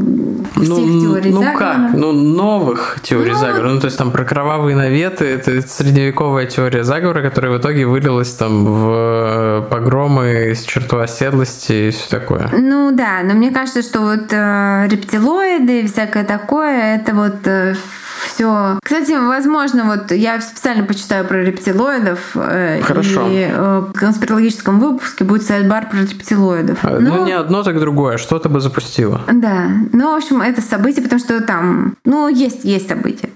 всех ну, теорий ну заговора. как? Ну, новых теорий ну, заговора. Ну, то есть там про кровавые наветы, это средневековая теория заговора, которая в итоге вылилась там в погромы с черту оседлости и все такое. Ну да, но мне кажется, что вот э, рептилоиды и всякое такое, это вот э, все. Кстати, возможно, вот я специально почитаю про рептилоидов. Э, Хорошо. И э, в конспирологическом выпуске будет сайт-бар про рептилоидов. А, ну, ну, не одно, так другое. Что-то бы запустило. Да. Ну, в общем, это событие, потому что там, ну, есть, есть события.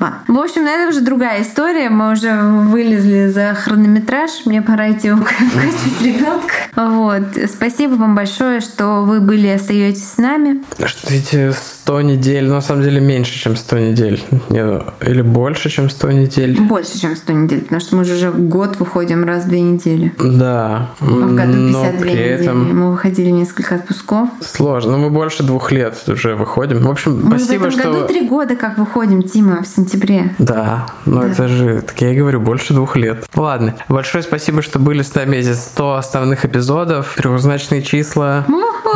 Ладно. В общем, на это уже другая история. Мы уже вылезли за хронометраж. Мне пора идти укачивать ребенка. Вот. Спасибо вам большое, что вы были и остаетесь с нами. Ждите 100 недель, но на самом деле меньше, чем 100 недель. Не, ну, или больше, чем 100 недель. Больше, чем 100 недель, потому что мы же уже год выходим раз в две недели. Да. А в году 52 но при недели. этом Мы выходили несколько отпусков. сложно. Но мы больше двух лет уже выходим. В общем, Мы спасибо, в этом что... году три года как выходим, Тима, в сентябре. Да, но это же, так я и говорю, больше двух лет. Ладно, большое спасибо, что были с нами эти 100 основных эпизодов, трехзначные числа.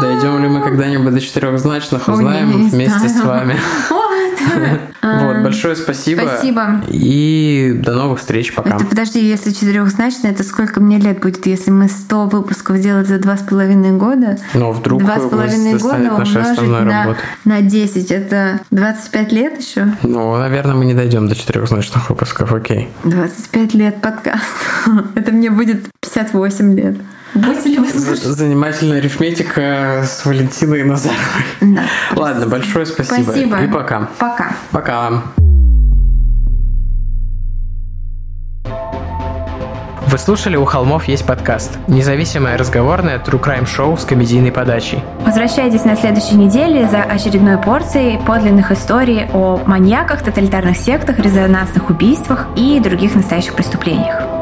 Дойдем ли мы когда-нибудь до четырехзначных, Ой, узнаем не вместе с вами. Вот. Вот, большое спасибо. Спасибо. И до новых встреч, пока. Это подожди, если четырехзначно, это сколько мне лет будет, если мы 100 выпусков делать за два с половиной года? Но вдруг Два с половиной года умножить на, работой. на 10, это 25 лет еще? Ну, наверное, мы не дойдем до четырехзначных выпусков, окей. 25 лет подкаст. Это мне будет 58 лет. Будете ли вы слушать? Занимательная арифметика с Валентиной Назаровой. Да. Ладно, большое спасибо. Спасибо. И пока. Пока. Пока. Вы слушали «У холмов есть подкаст» – независимое разговорное true crime шоу с комедийной подачей. Возвращайтесь на следующей неделе за очередной порцией подлинных историй о маньяках, тоталитарных сектах, резонансных убийствах и других настоящих преступлениях.